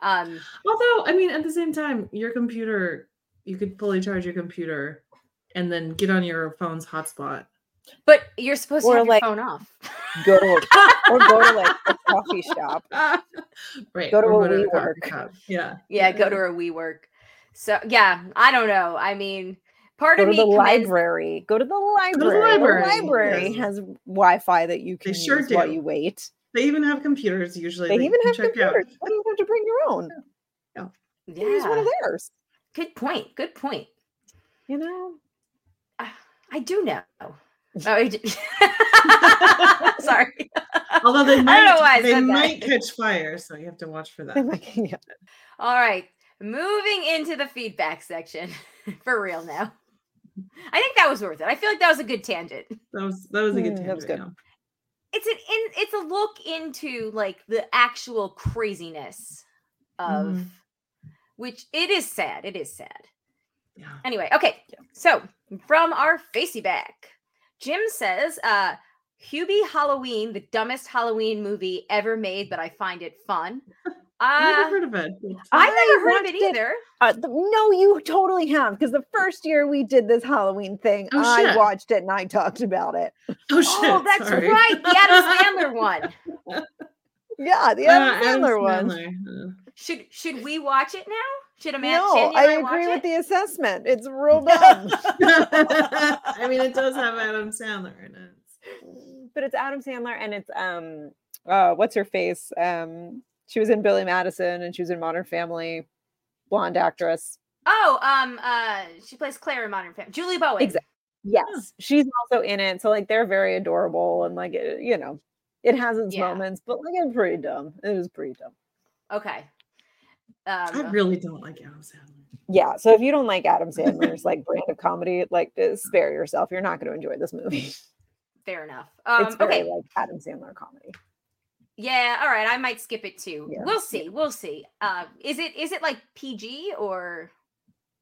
um Although, I mean, at the same time, your computer, you could fully charge your computer and then get on your phone's hotspot. But you're supposed Or, to have like- your phone off. Go to a, or go to like a [LAUGHS] coffee shop. right. Go to or a WeWork. Yeah. yeah, go to [LAUGHS] a WeWork. So yeah, I don't know. I mean, part Go of to me the library. Go to the library. library, The library yes. has Wi-Fi that you They can sure use while do. you wait. They even have computers usually. They you even have check out. computers. Why do you have to bring your own? You Use one of theirs. good point. Good point. You know. I do know. Oh, I d- [LAUGHS] Sorry. [LAUGHS] Although they might, don't know why I they that. might catch fire, so you have to watch for that. [LAUGHS] Yeah. All right, moving into the feedback section for real now. I think that was worth it. I feel like that was a good tangent. That was that was a good Mm, that was tangent, good. It's an in, it's a look into like the actual craziness of Mhm. which it is sad. It is sad. Yeah. yeah. Anyway, okay. So from our facey back, Jim says, uh, Hubie Halloween, the dumbest Halloween movie ever made, but I find it fun. [LAUGHS] Never Uh, heard of it. I I never heard of it watched it- either. Uh, th- no, you totally have because the first year we did this Halloween thing, Oh, I shit. watched it and I talked about it. Oh shit! Oh, that's sorry. right. The Adam [LAUGHS] Sandler one. Yeah, the Uh, Adam Adam Sandler one. Sandler, uh, Should should we watch it now? Should a man? No, I agree with the assessment. It's real [LAUGHS] dumb. [LAUGHS] [LAUGHS] I mean, it does have Adam Sandler in it. but it's Adam Sandler and it's um uh what's her face? Um she was in Billy Madison and she was in Modern Family, blonde actress. Oh, um, uh, she plays Claire in Modern Family. Julie Bowen. Exactly. Yes, she's also in it. So like they're very adorable and like it, you know, it has its Yeah. moments, but like it's pretty dumb. It was pretty dumb. Okay. I Um, really don't like Adam Sandler. Yeah. So if you don't like Adam Sandler's like brand of comedy, like spare yourself. You're not going to enjoy this movie. fair enough. Um, it's very okay. like Adam Sandler comedy. Yeah. All right. I might skip it too. Yeah. We'll see. We'll see. Uh, is it is it like PG or?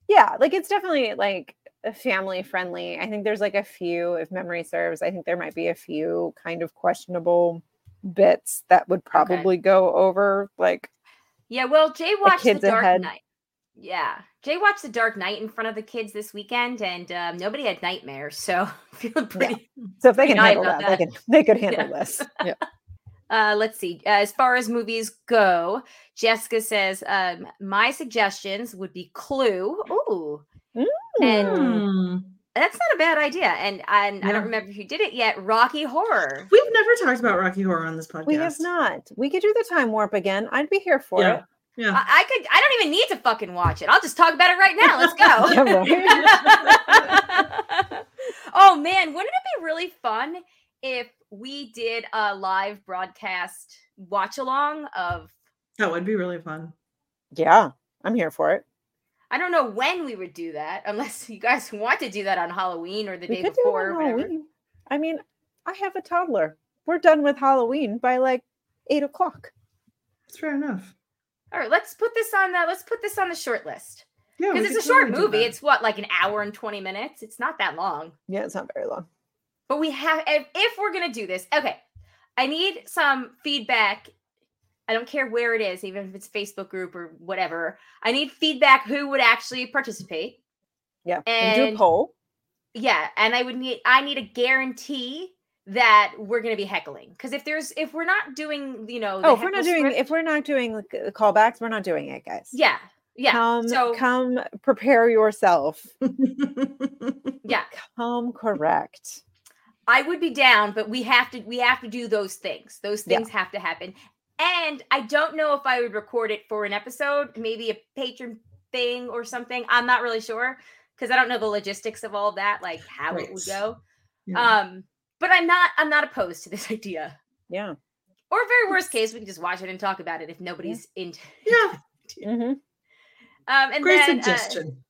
Yeah, like it's definitely like a family friendly. I think there's like a few, if memory serves, I think there might be a few kind of questionable bits that would probably go over like Yeah. Well, Jay watched the Dark ahead. Knight. Yeah. Jay watched the Dark Knight in front of the kids this weekend, and um, nobody had nightmares, so [LAUGHS] feeling pretty. so if they can handle about that, they can they could [LAUGHS] handle Yeah. this. Yeah. [LAUGHS] Uh, let's see. As far as movies go, Jessica says um, my suggestions would be Clue. Ooh, and Hmm. That's not a bad idea. And and I don't remember if you did it yet. Rocky Horror. We've never talked about Rocky Horror on this podcast. We have not. We could do the time warp again. I'd be here for Yeah. it. Yeah. I, I could. I don't even need to fucking watch it. I'll just talk about it right now. Let's go. [LAUGHS] [LAUGHS] Oh man, wouldn't it be really fun if we did a live broadcast watch along of? That would be really fun. yeah, I'm here for it. I don't know when we would do that, [LAUGHS] unless you guys want to do that on Halloween or the We day could do it before. on or whatever. Halloween. I mean, I have a toddler. We're done with Halloween by like eight o'clock. That's fair enough. All right, let's put this on the let's put this on the short list Yeah, because it's a short totally movie. It's what like an hour and twenty minutes. It's not that long. Yeah, it's not very long. But we have if, if we're gonna do this, okay. I need some feedback. I don't care where it is, even if it's Facebook group or whatever. I need feedback who would actually participate. Yeah, and do a poll. Yeah, and I would need I need a guarantee that we're gonna be heckling. Because if there's if we're not doing, you know, Oh, if we're not doing script- if we're not doing the callbacks, we're not doing it, guys. yeah, yeah. Come, so come, prepare yourself. [LAUGHS] yeah, Come correct. I would be down, but we have to we have to do those things. Those Yeah. things have to happen. And I don't know if I would record it for an episode, maybe a patron thing or something. I'm not really sure because I don't know the logistics of all of that, like how it would go. Yeah. Um, but I'm not I'm not opposed to this [LAUGHS] idea. Yeah. Or very worst case, we can just watch it and talk about it if nobody's into. [LAUGHS] yeah, [LAUGHS] hmm Um, and great then, uh, suggestion.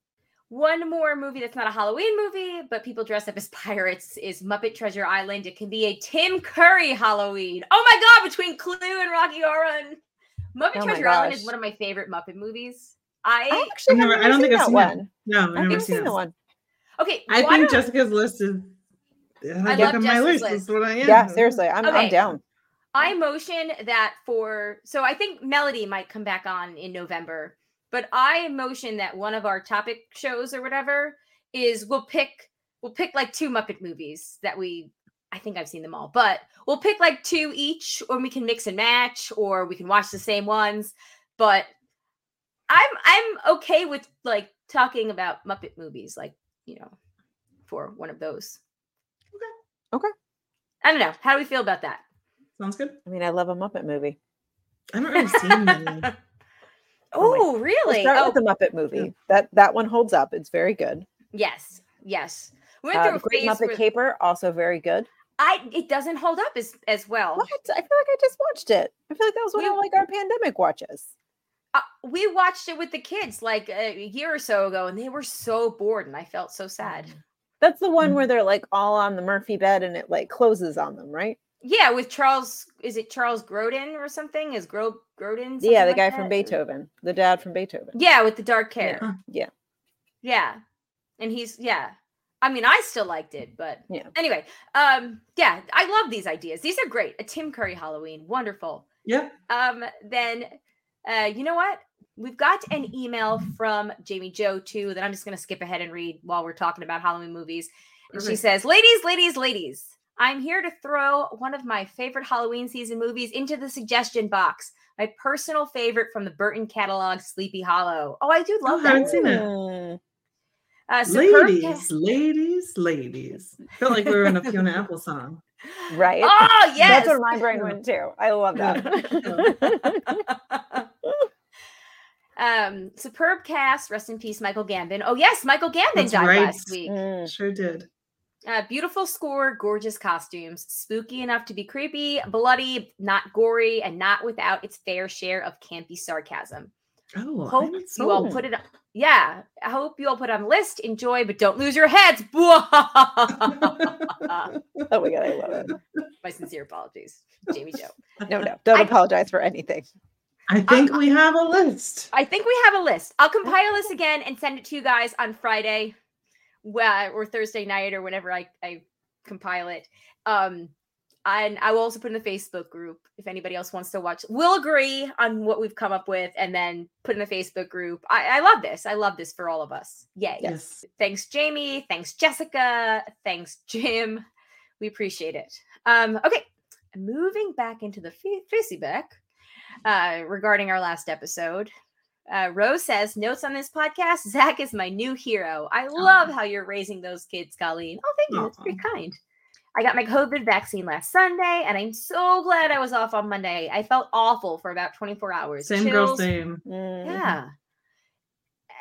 One more movie that's not a Halloween movie, but people dress up as pirates is Muppet Treasure Island. It can be a Tim Curry Halloween. Oh my god, between Clue and Rocky Horror and Muppet Oh Treasure Island is one of my favorite Muppet movies. I I actually never- I don't never think I've that seen it. one. no, I've I've never never seen seen that the one. okay. I think don't- Jessica's list is I I love on my list. list. That's what I am. Yeah, seriously, I'm, I'm down. I motion that for so I think Melody might come back on in November, but I motion that one of our topic shows or whatever is we'll pick we'll pick like two Muppet movies that we I think I've seen them all, but we'll pick like two each, or we can mix and match, or we can watch the same ones. But I'm I'm okay with like talking about Muppet movies, like you know, for one of those. Okay. Okay. I don't know. How do we feel about that? Sounds good. I mean, I love a Muppet movie. I haven't really seen many. [LAUGHS] Oh, We'll really? start Oh, with the Muppet movie. That that one holds up. It's very good. yes, yes. We went Uh, a Great Muppet where Caper also very good. I it doesn't hold up as as well. What? I feel like I just watched it. I feel like that was one We- of like our pandemic watches. Uh, we watched it with the kids like a year or so ago, and they were so bored, and I felt so sad. That's the one Mm. where they're like all on the Murphy bed and it like closes on them, right? Yeah, with Charles, is it Charles Grodin or something? Is Gro Grodin? yeah, the like guy from? Beethoven, the dad from Beethoven. Yeah, with the dark hair. Huh. Yeah. Yeah. And he's yeah. I mean, I still liked it, but Yeah. Anyway, um, yeah, I love these ideas. These are great. A Tim Curry Halloween, wonderful. Yeah. Um, then uh, you know what? We've got an email from Jamie Joe too that I'm just gonna skip ahead and read while we're talking about Halloween movies. And she says, Ladies, ladies, ladies, I'm here to throw one of my favorite Halloween season movies into the suggestion box. My personal favorite from the Burton catalog, Sleepy Hollow. Oh, I do love I that. haven't seen it. Uh, superb ca- Ladies, ladies, ladies. Felt like we were in a Fiona [LAUGHS] Apple song. Right? Oh, [LAUGHS] yes. That's where my brain went too. I love that. [LAUGHS] um, superb cast. Rest in peace, Michael Gambon. Oh yes, Michael Gambon That's died right. last week. Mm. Sure did. Uh, beautiful score, gorgeous costumes, spooky enough to be creepy, bloody, not gory, and not without its fair share of campy sarcasm. Oh, Hope I'm you all sold. put it. Yeah, I hope you all put it on the list. Enjoy, but don't lose your heads. [LAUGHS] Oh my god, I love it. My sincere apologies, Jamie Joe. [LAUGHS] No, no, don't I- apologize for anything. I think we have a list. I think we have a list. I'll compile this again and send it to you guys on Friday well, or Thursday night or whenever I, I compile it. Um, and I will also put in the Facebook group if anybody else wants to watch. We'll agree on what we've come up with and then put in the Facebook group. I, I love this. I love this for all of us. Yay. Yes. Thanks, Jamie. Thanks, Jessica. Thanks, Jim. We appreciate it. Um, okay, moving back into the facey back uh, regarding our last episode. Uh, Rose says, notes on this podcast. Zach is my new hero. I love how you're raising those kids, Colleen. Oh, thank you. That's pretty kind. I got my COVID vaccine last Sunday, and I'm so glad I was off on Monday. I felt awful for about 24 hours. Same girl, same. Mhm. yeah.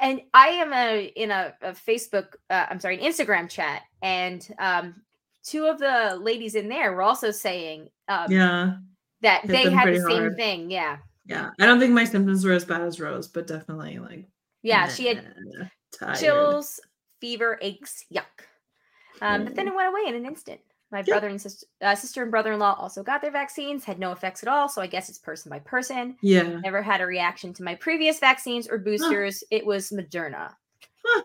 And I am a in a, a Facebook, uh, I'm sorry, an Instagram chat, and um, two of the ladies in there were also saying um, Yeah. that hit they had the pretty same hard. thing. Yeah, Yeah. I don't think my symptoms were as bad as Rose, but definitely like yeah. She had tired. chills, fever, aches, yuck. Um, but then it went away in an instant. My Yeah. brother and sister, uh, sister and brother-in-law also got their vaccines, had no effects at all. So I guess it's person by person. Yeah. Never had a reaction to my previous vaccines or boosters. It was Moderna. Huh.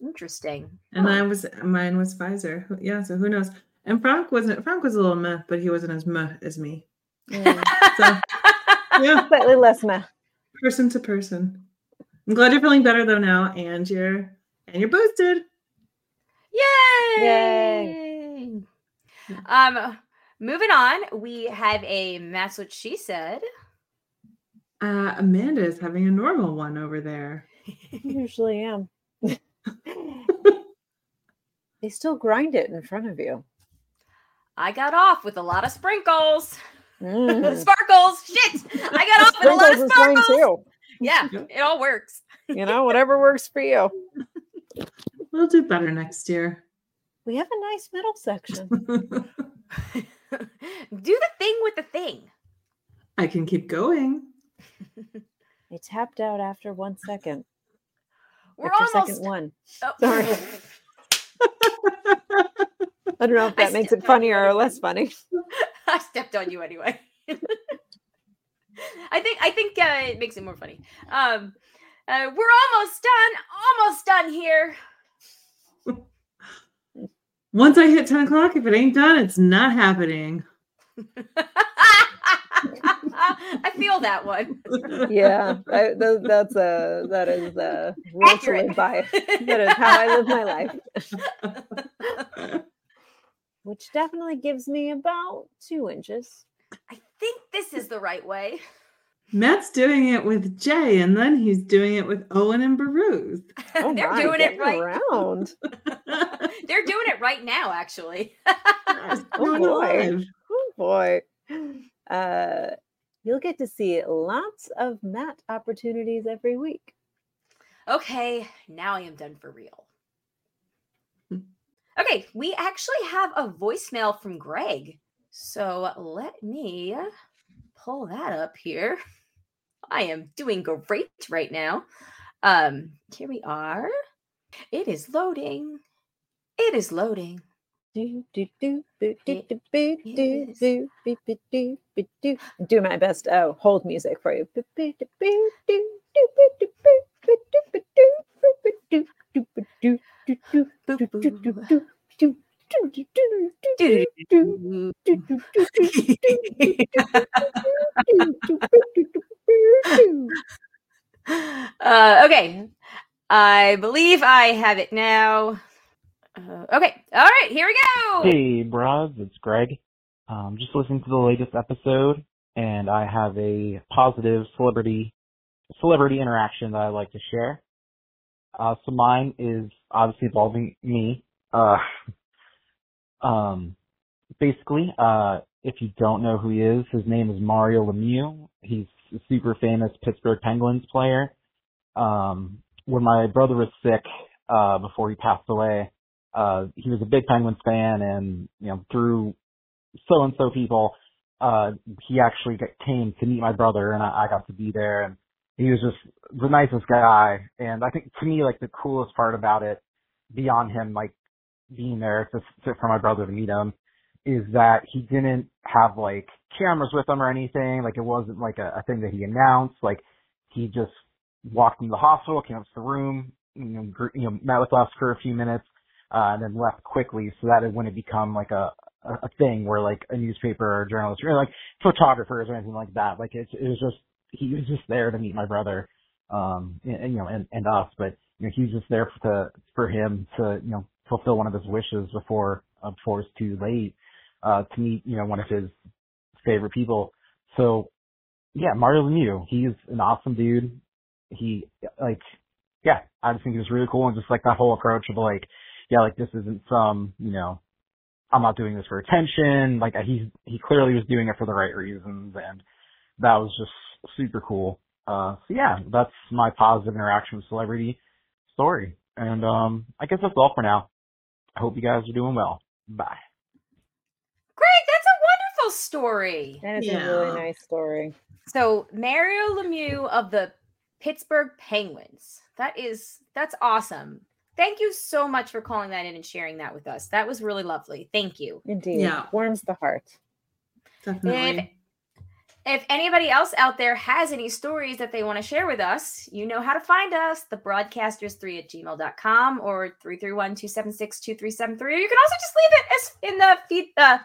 Interesting. And Huh. I was mine was Pfizer. Yeah, so who knows? And Frank wasn't Frank was a little meh, but he wasn't as meh as me. Mm. So yeah, [LAUGHS] Slightly less meh. person to person. I'm glad you're feeling better though now, and you're and you're boosted. Yay! Yay. Um, moving on, we have a that's what she said. Uh Amanda is having a normal one over there. I usually am. [LAUGHS] they still grind it in front of you. I got off with a lot of sprinkles. Mm. [LAUGHS] Sparkles. Shit. I got off with a lot of sparkles. too. Yeah, Yep. it all works. You know, whatever works for you. [LAUGHS] We'll do better next year. We have a nice middle section. [LAUGHS] Do the thing with the thing. I can keep going. I tapped out after one second. We're after almost. second one. oh. Sorry. I don't know if I that makes it funnier or less funny. [LAUGHS] I stepped on you anyway. [LAUGHS] I think I think uh, it makes it more funny. Um, uh, we're almost done. Almost done here. [LAUGHS] Once I hit 10 o'clock, if it ain't done, it's not happening. I feel that one. Yeah, I, th- that's a that is a rule to Accurate. live by. That is how I live my life, which definitely gives me about two inches. I think this is the right way. [LAUGHS] Matt's doing it with Jay, and then he's doing it with Owen and Baruth. [LAUGHS] Oh They're my, doing it right. around. [LAUGHS] They're doing it right now, actually. Oh boy. Oh boy. Uh, you'll get to see lots of Matt opportunities every week. okay, now I am done for real. Okay, we actually have a voicemail from Greg. So let me pull that up here. I am doing great right now. Um, here we are. It is loading. It is loading. Do, do, do, boo, do, It do, boo, do, is. do, boo, boo, do, do. Do my best. Oh, hold music for you uh, okay. I believe I have it now. Uh, okay. All right. Here we go. Hey, bros. It's Greg. Um, just listening to the latest episode, and I have a positive celebrity celebrity interaction that I like to share. Uh, so mine is obviously involving me. Uh, um, basically, uh, if you don't know who he is, his name is Mario Lemieux. He's a super famous Pittsburgh Penguins player. Um, when my brother was sick, uh, before he passed away, uh, he was a big Penguins fan and, you know, through so and so people, uh, he actually got, came to meet my brother and I, I got to be there and he was just the nicest guy. And I think to me, like the coolest part about it, beyond him, like being there to, for my brother to meet him, is that he didn't have like cameras with him or anything. Like it wasn't like a, a thing that he announced. Like he just walked into the hospital, came up to the room, you know, gr- you know, met with us for a few minutes, uh, and then left quickly. So that it wouldn't become like a, a a thing where like a newspaper or journalist or like photographers or anything like that. Like it's, it was just, he was just there to meet my brother, um, and, and, you know, and, and us, but you know, he was just there for, to, for him to, you know, fulfill one of his wishes before, uh, before it's too late, uh, to meet, you know, one of his favorite people. So yeah, Mario Lemieux, he's an awesome dude. He, like, yeah, I just think he was really cool and just like that whole approach of like, yeah, like this isn't some, you know, I'm not doing this for attention. Like he's, he clearly was doing it for the right reasons and that was just super cool. Uh, so yeah, that's my positive interaction with celebrity story. And, um, I guess that's all for now. I hope you guys are doing well. Bye. Greg, that's a wonderful story. That is a really nice story. So Mario Lemieux of the Pittsburgh Penguins. That is that's awesome. Thank you so much for calling that in and sharing that with us. That was really lovely. Thank you. Indeed. Yeah. Warms the heart. Definitely. If anybody else out there has any stories that they want to share with us, you know how to find us, the broadcasters3 at gmail.com or 331-276-2373. Or you can also just leave it as in the feed uh,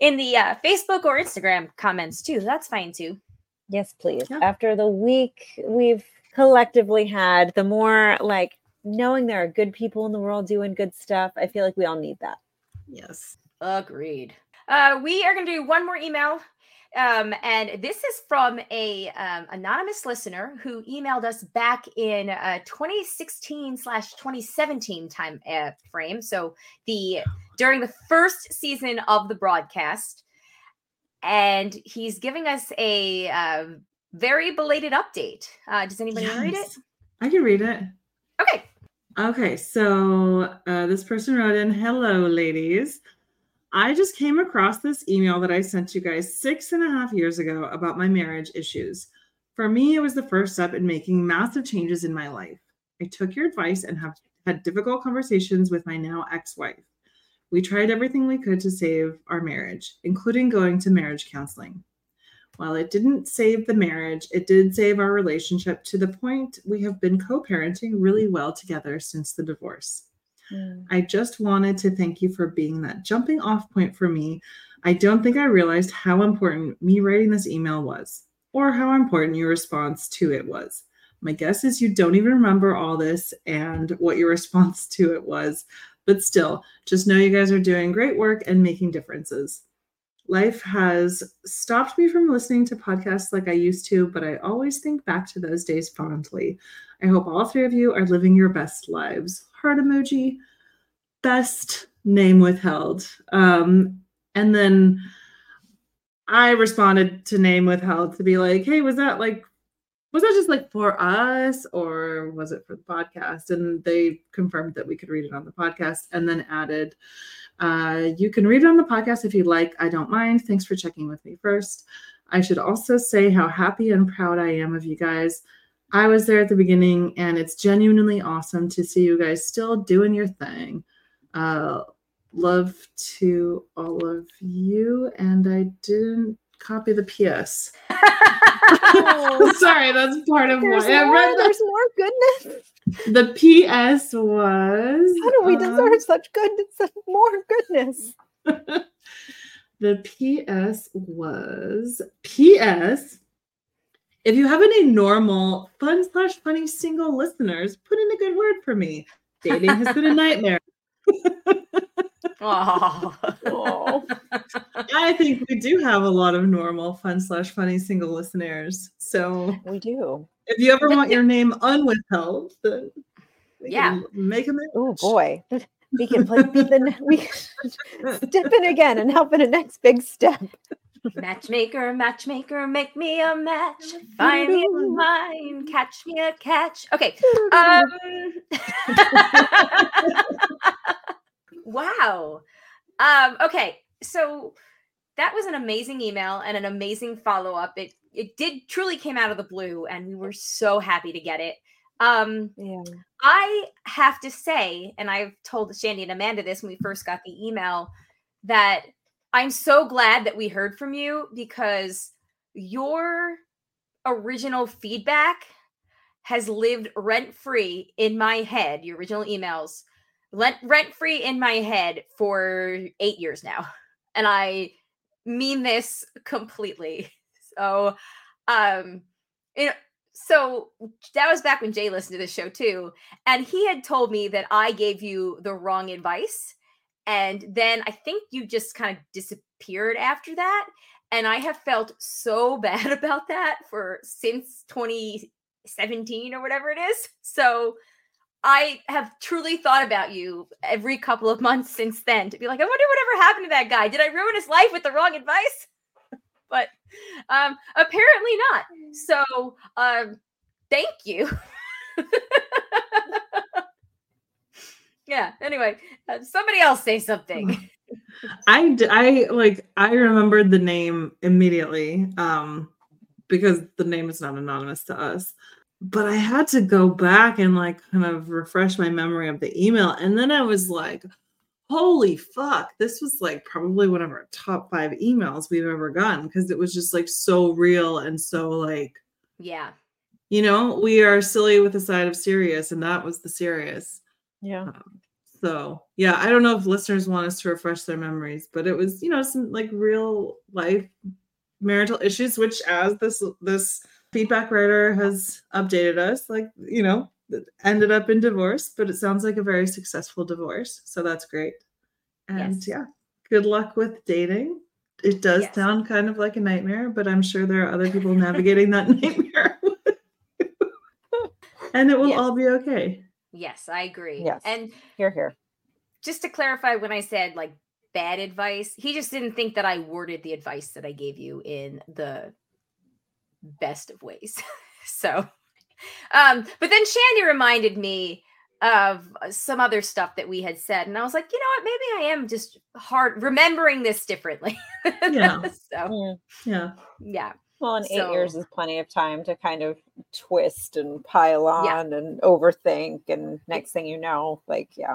in the uh, Facebook or Instagram comments too. That's fine too. Yes, please. Yeah. After the week we've collectively had, the more like knowing there are good people in the world doing good stuff, I feel like we all need that. yes. Agreed. Uh, we are going to do one more email. Um, and this is from a um, anonymous listener who emailed us back in uh, 2016 slash 2017 time uh, frame. So the during the first season of the broadcast, and he's giving us a uh, very belated update. Uh, does anybody to read it? I can read it. Okay. Okay, so uh, this person wrote in Hello, ladies. I just came across this email that I sent you guys six and a half years ago about my marriage issues. For me, it was the first step in making massive changes in my life. I took your advice and have had difficult conversations with my now ex wife. We tried everything we could to save our marriage, including going to marriage counseling. While it didn't save the marriage, it did save our relationship to the point we have been co parenting really well together since the divorce. Mm. I just wanted to thank you for being that jumping off point for me. I don't think I realized how important me writing this email was, or how important your response to it was. My guess is you don't even remember all this and what your [LAUGHS] response to it was, but still, just know you guys are doing great work and making differences. Life has stopped me from listening to podcasts like I used to, but I always think back to those days fondly. I hope all three of you are living your best lives. Heart emoji, best name withheld. Um, and then I responded to name withheld to be like, hey, was that like, was that just like for us or was it for the podcast? And they confirmed that we could read it on the podcast and then added, uh, you can read it on the podcast if you like. I don't mind. Thanks for checking with me first. I should also say how happy and proud I am of you guys. I was there at the beginning, and it's genuinely awesome to see you guys still doing your thing. Uh, love to all of you, and I didn't copy the PS. [LAUGHS] [LAUGHS] Sorry, that's part of There's why I read that. there's more goodness. The PS was. How do we um, deserve such goodness? More goodness. [LAUGHS] the PS was PS. If you have any normal, fun slash funny single listeners, put in a good word for me. Dating has been a [LAUGHS] nightmare. Oh. [LAUGHS] I think we do have a lot of normal, fun slash funny single listeners. So We do. if you ever want your name unwithheld, then we Yeah. can make them. Oh boy. We can play be the we [LAUGHS] step in again and help in a next big step. Matchmaker, matchmaker, make me a match. Find me a mine, catch me a catch. Okay. [LAUGHS] Um Wow. Um okay. So that was an amazing email and an amazing follow-up. It it did truly came out of the blue and we were so happy to get it. Um Yeah. I have to say, and I've told Shandy and Amanda this when we first got the email, that I'm so glad that we heard from you because your original feedback has lived rent free in my head. Your original emails, rent free in my head for eight years now. And I mean this completely. [LAUGHS] So, um, you know, so that was back when Jay listened to the show too. And he had told me that I gave you the wrong advice. And then I think you just kind of disappeared after that. And I have felt so [LAUGHS] bad about that for since 2017 or whatever it is. So I have truly thought about you every couple of months since then to be like, I wonder whatever happened to that guy. Did I ruin his life with the wrong advice? [LAUGHS] but um apparently not. So um thank you. [LAUGHS] yeah, anyway, uh, somebody else say something. [LAUGHS] I I like I remembered the name immediately um because the name is not anonymous to us. But I had to go back and like kind of refresh my memory of the email and then I was like holy fuck this was like probably one of our top 5 emails we've ever gotten because it was just like so real and so like yeah. you know we are silly with a side of serious and that was the serious Yeah. Um, so yeah, I don't know if listeners want us to refresh their memories, but it was you know some like real life marital issues, which as this this feedback writer has updated us, like you know ended up in divorce, but it sounds like a very successful divorce, so that's great. And Yes. yeah, good luck with dating. It does Yes. sound kind of like a nightmare, but I'm sure there are other people navigating that [LAUGHS] nightmare. and it will Yes. all be okay. Yes, I agree. Yes. And Here, here. just to clarify, when I said like bad advice, he just didn't think that I worded the advice that I gave you in the best of ways. [LAUGHS] so, um, but then Shandy reminded me of some other stuff that we had said, and I was like, you know what? Maybe I am just hard remembering this differently. Yeah. [LAUGHS] so. Yeah. yeah. Well, and eight years is plenty of time to kind of twist and pile Yeah. on and overthink. And next thing you know, like, yeah,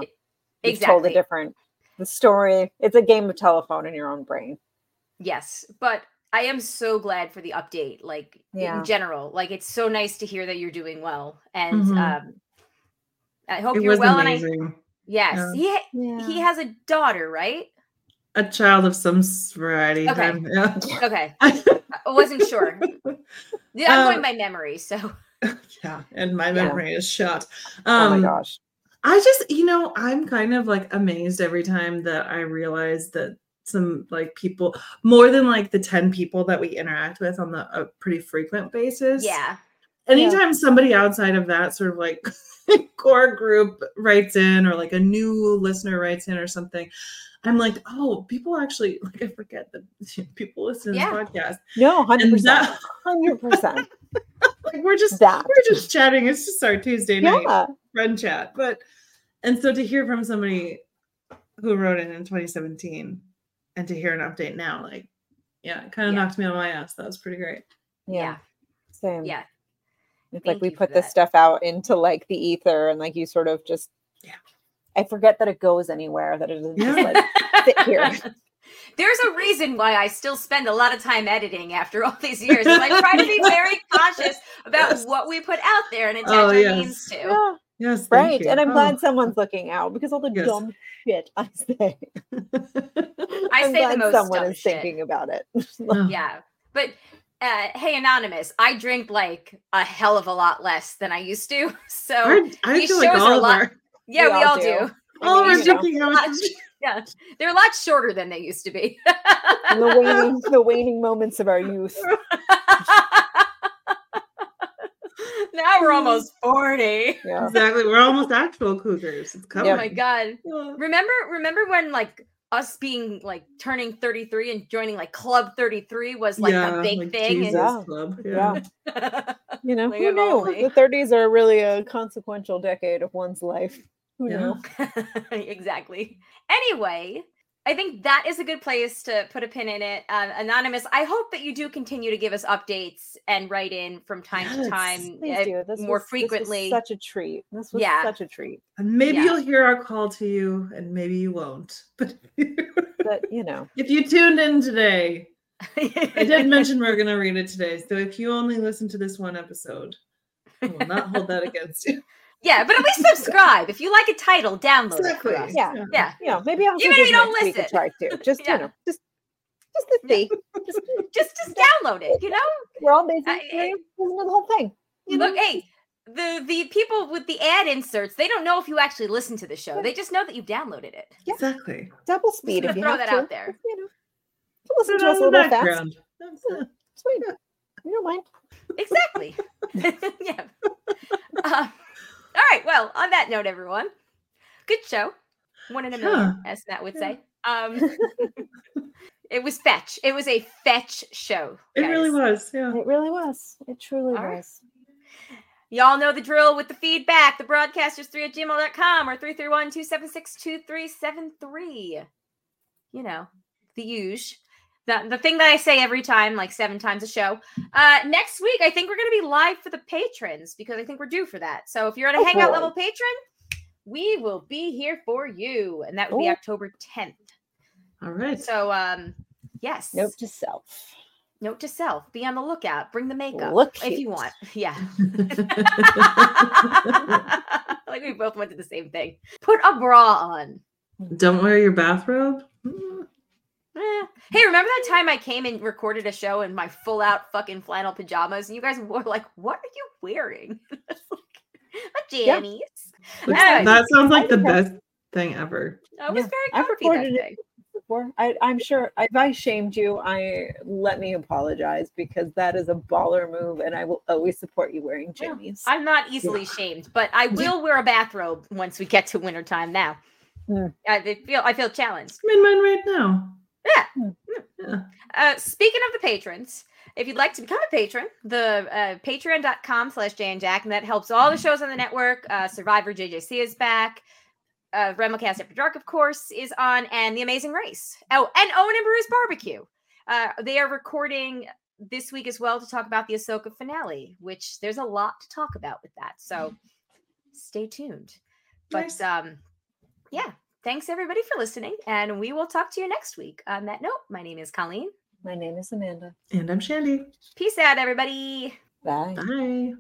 you've told a Exactly. different the story. It's a game of telephone in your own brain. Yes, but I am so glad for the update. Like Yeah. in general, like it's so nice to hear that you're doing well, and Mhm. um, I hope It you're was well. And I amazing. Yes, Yeah. he Yeah. he has a daughter, right? A child of some variety. Okay. then, Yeah. Okay, [LAUGHS] I wasn't sure. Yeah, I'm Um, going by memory, so [LAUGHS] yeah, and my Yeah. memory is shot. oh my Um, gosh. I just, you know, I'm kind of like amazed every time that I realize that some like people more than like the 10 people that we interact with on the a pretty frequent basis. yeah, Anytime somebody outside of that sort of like [LAUGHS] core group writes in or like a new listener writes in or something, I'm like, oh, people actually [LAUGHS] like I forget that [LAUGHS] people listen to Yeah. this podcast. No, hundred And percent, that hundred percent. like we're just That. we're just chatting. It's just our Tuesday night Yeah, friend chat. But and so to hear from somebody who wrote it in 2017 and to hear an update now, like, yeah, it kind of Yeah. knocked me on my ass. That was pretty great. yeah, yeah, same. yeah. It's Thank like we put this that. stuff out into like the ether, and like you sort of just. Yeah. I forget that it goes anywhere. That it doesn't just like sit here. [LAUGHS] There's a reason why I still spend a lot of time editing after all these years. and I try to be very [LAUGHS] cautious about Yes. what we put out there and oh, attach Oh, our yes. means to. Yeah, Yes, right. And I'm Oh. glad someone's looking out because all the Yes. dumb shit I say. [LAUGHS] I I'm say the most someone dumb is shit. thinking about it. [LAUGHS] Yeah. But uh, hey, Anonymous, I drink like a hell of a lot less than I used to. [LAUGHS] So, our- I these feel like shows are a lot- our yeah, we, We all all do. do. all of mean, our drinking Lot yeah, they're a lot shorter than they used to be. The waning, the waning moments of our youth. [LAUGHS] now we're mm. almost 40. Yeah. Exactly. We're almost actual cougars. It's oh coming. Oh my god. Yeah. Remember remember when like us being like turning 33 and joining like Club 33 was like Yeah, a big like thing. Jesus Yeah. Club. [LAUGHS] Yeah. and- You know, Like, who knew? only. The 30s are really a consequential decade of one's life. Who Yeah. knew? [LAUGHS] exactly. Anyway, I think that is a good place to put a pin in it. Uh, Anonymous, I hope that you do continue to give us updates and write in from time Yes, to time Please uh, do. This more was- this was frequently. such a treat. This was Yeah. such a treat. And maybe Yeah. you'll hear our call to you, and maybe you won't. [LAUGHS] But But you know, if you tuned in today, I did [LAUGHS] mention we're going to read it today. So if you only listen to this one episode, I will not hold that against you. [LAUGHS] yeah, but at least subscribe. If you like a title, download it for us. Yeah. Yeah. you know, maybe I'll Even if give you don't a listen. try too. Just Yeah. you know, just just to see. Just [LAUGHS] Just just download it, you know? we're all busy. I- you know, listen to the whole thing. You know? Look, hey, the the people with the ad inserts, they don't know if you actually listen to the show. They just know that you've downloaded it. Yeah. Exactly. double speed gonna if you throw have that to. out there. You know, Put listen it to us a on the little fast. background. That's, uh, Sweet. You don't mind. Exactly. [LAUGHS] yeah. Well, on that note, everyone, good show. One in a million, as Matt would say. Um, [LAUGHS] [LAUGHS] it was fetch. It was a fetch show. It really was. Yeah. It really was. It truly All right. was. Y'all know the drill with the feedback. The broadcasters3 at gmail.com or 331 276 2373. You know, the huge. The, the thing that I say every time, like seven times a show. Uh, next week, I think we're going to be live for the patrons because I think we're due for that. So if you're at a Oh, Hangout boy. level patron, we will be here for you. And that would be Oh. October 10th. All right. So, um, yes. Note to self. Note to self be on the lookout. Bring the makeup Look if you want. [LAUGHS] Yeah. [LAUGHS] like we both went to the same thing. Put a bra on. Don't wear your bathrobe. Mm. Eh. Hey, remember that time I came and recorded a show in my full out fucking flannel pajamas and you guys were like, what are you wearing? [LAUGHS] It's like, a Yeah. jammies. Looks- Anyway. That sounds like the think that's- best thing ever. I was Yeah, very I've comfy that recorded it. day. Before. I, I'm sure if I shamed you, I let me apologize because that is a baller move, and I will always support you wearing Yeah. jammies. I'm not easily shamed, but I will wear a bathrobe once we get to wintertime now. Hmm. I feel I feel challenged. I'm in mine right now. Uh, speaking of the patrons, if you'd like to become a patron, the uh, patreon.com slash Jay and Jack, and that helps all the shows on the network. Uh, Survivor JJC is back. Uh, Remocast After Dark, of course, is on, and The Amazing Race. Oh, and Owen and Bruce Barbecue. Uh, they are recording this week as well to talk about the Ahsoka finale, which there's a lot to talk about with that. So stay tuned. But Nice. um, yeah, thanks everybody for listening, and we will talk to you next week. On that note, my name is Colleen. My name is Amanda. And I'm Shandy. Peace out, everybody. Bye. Bye.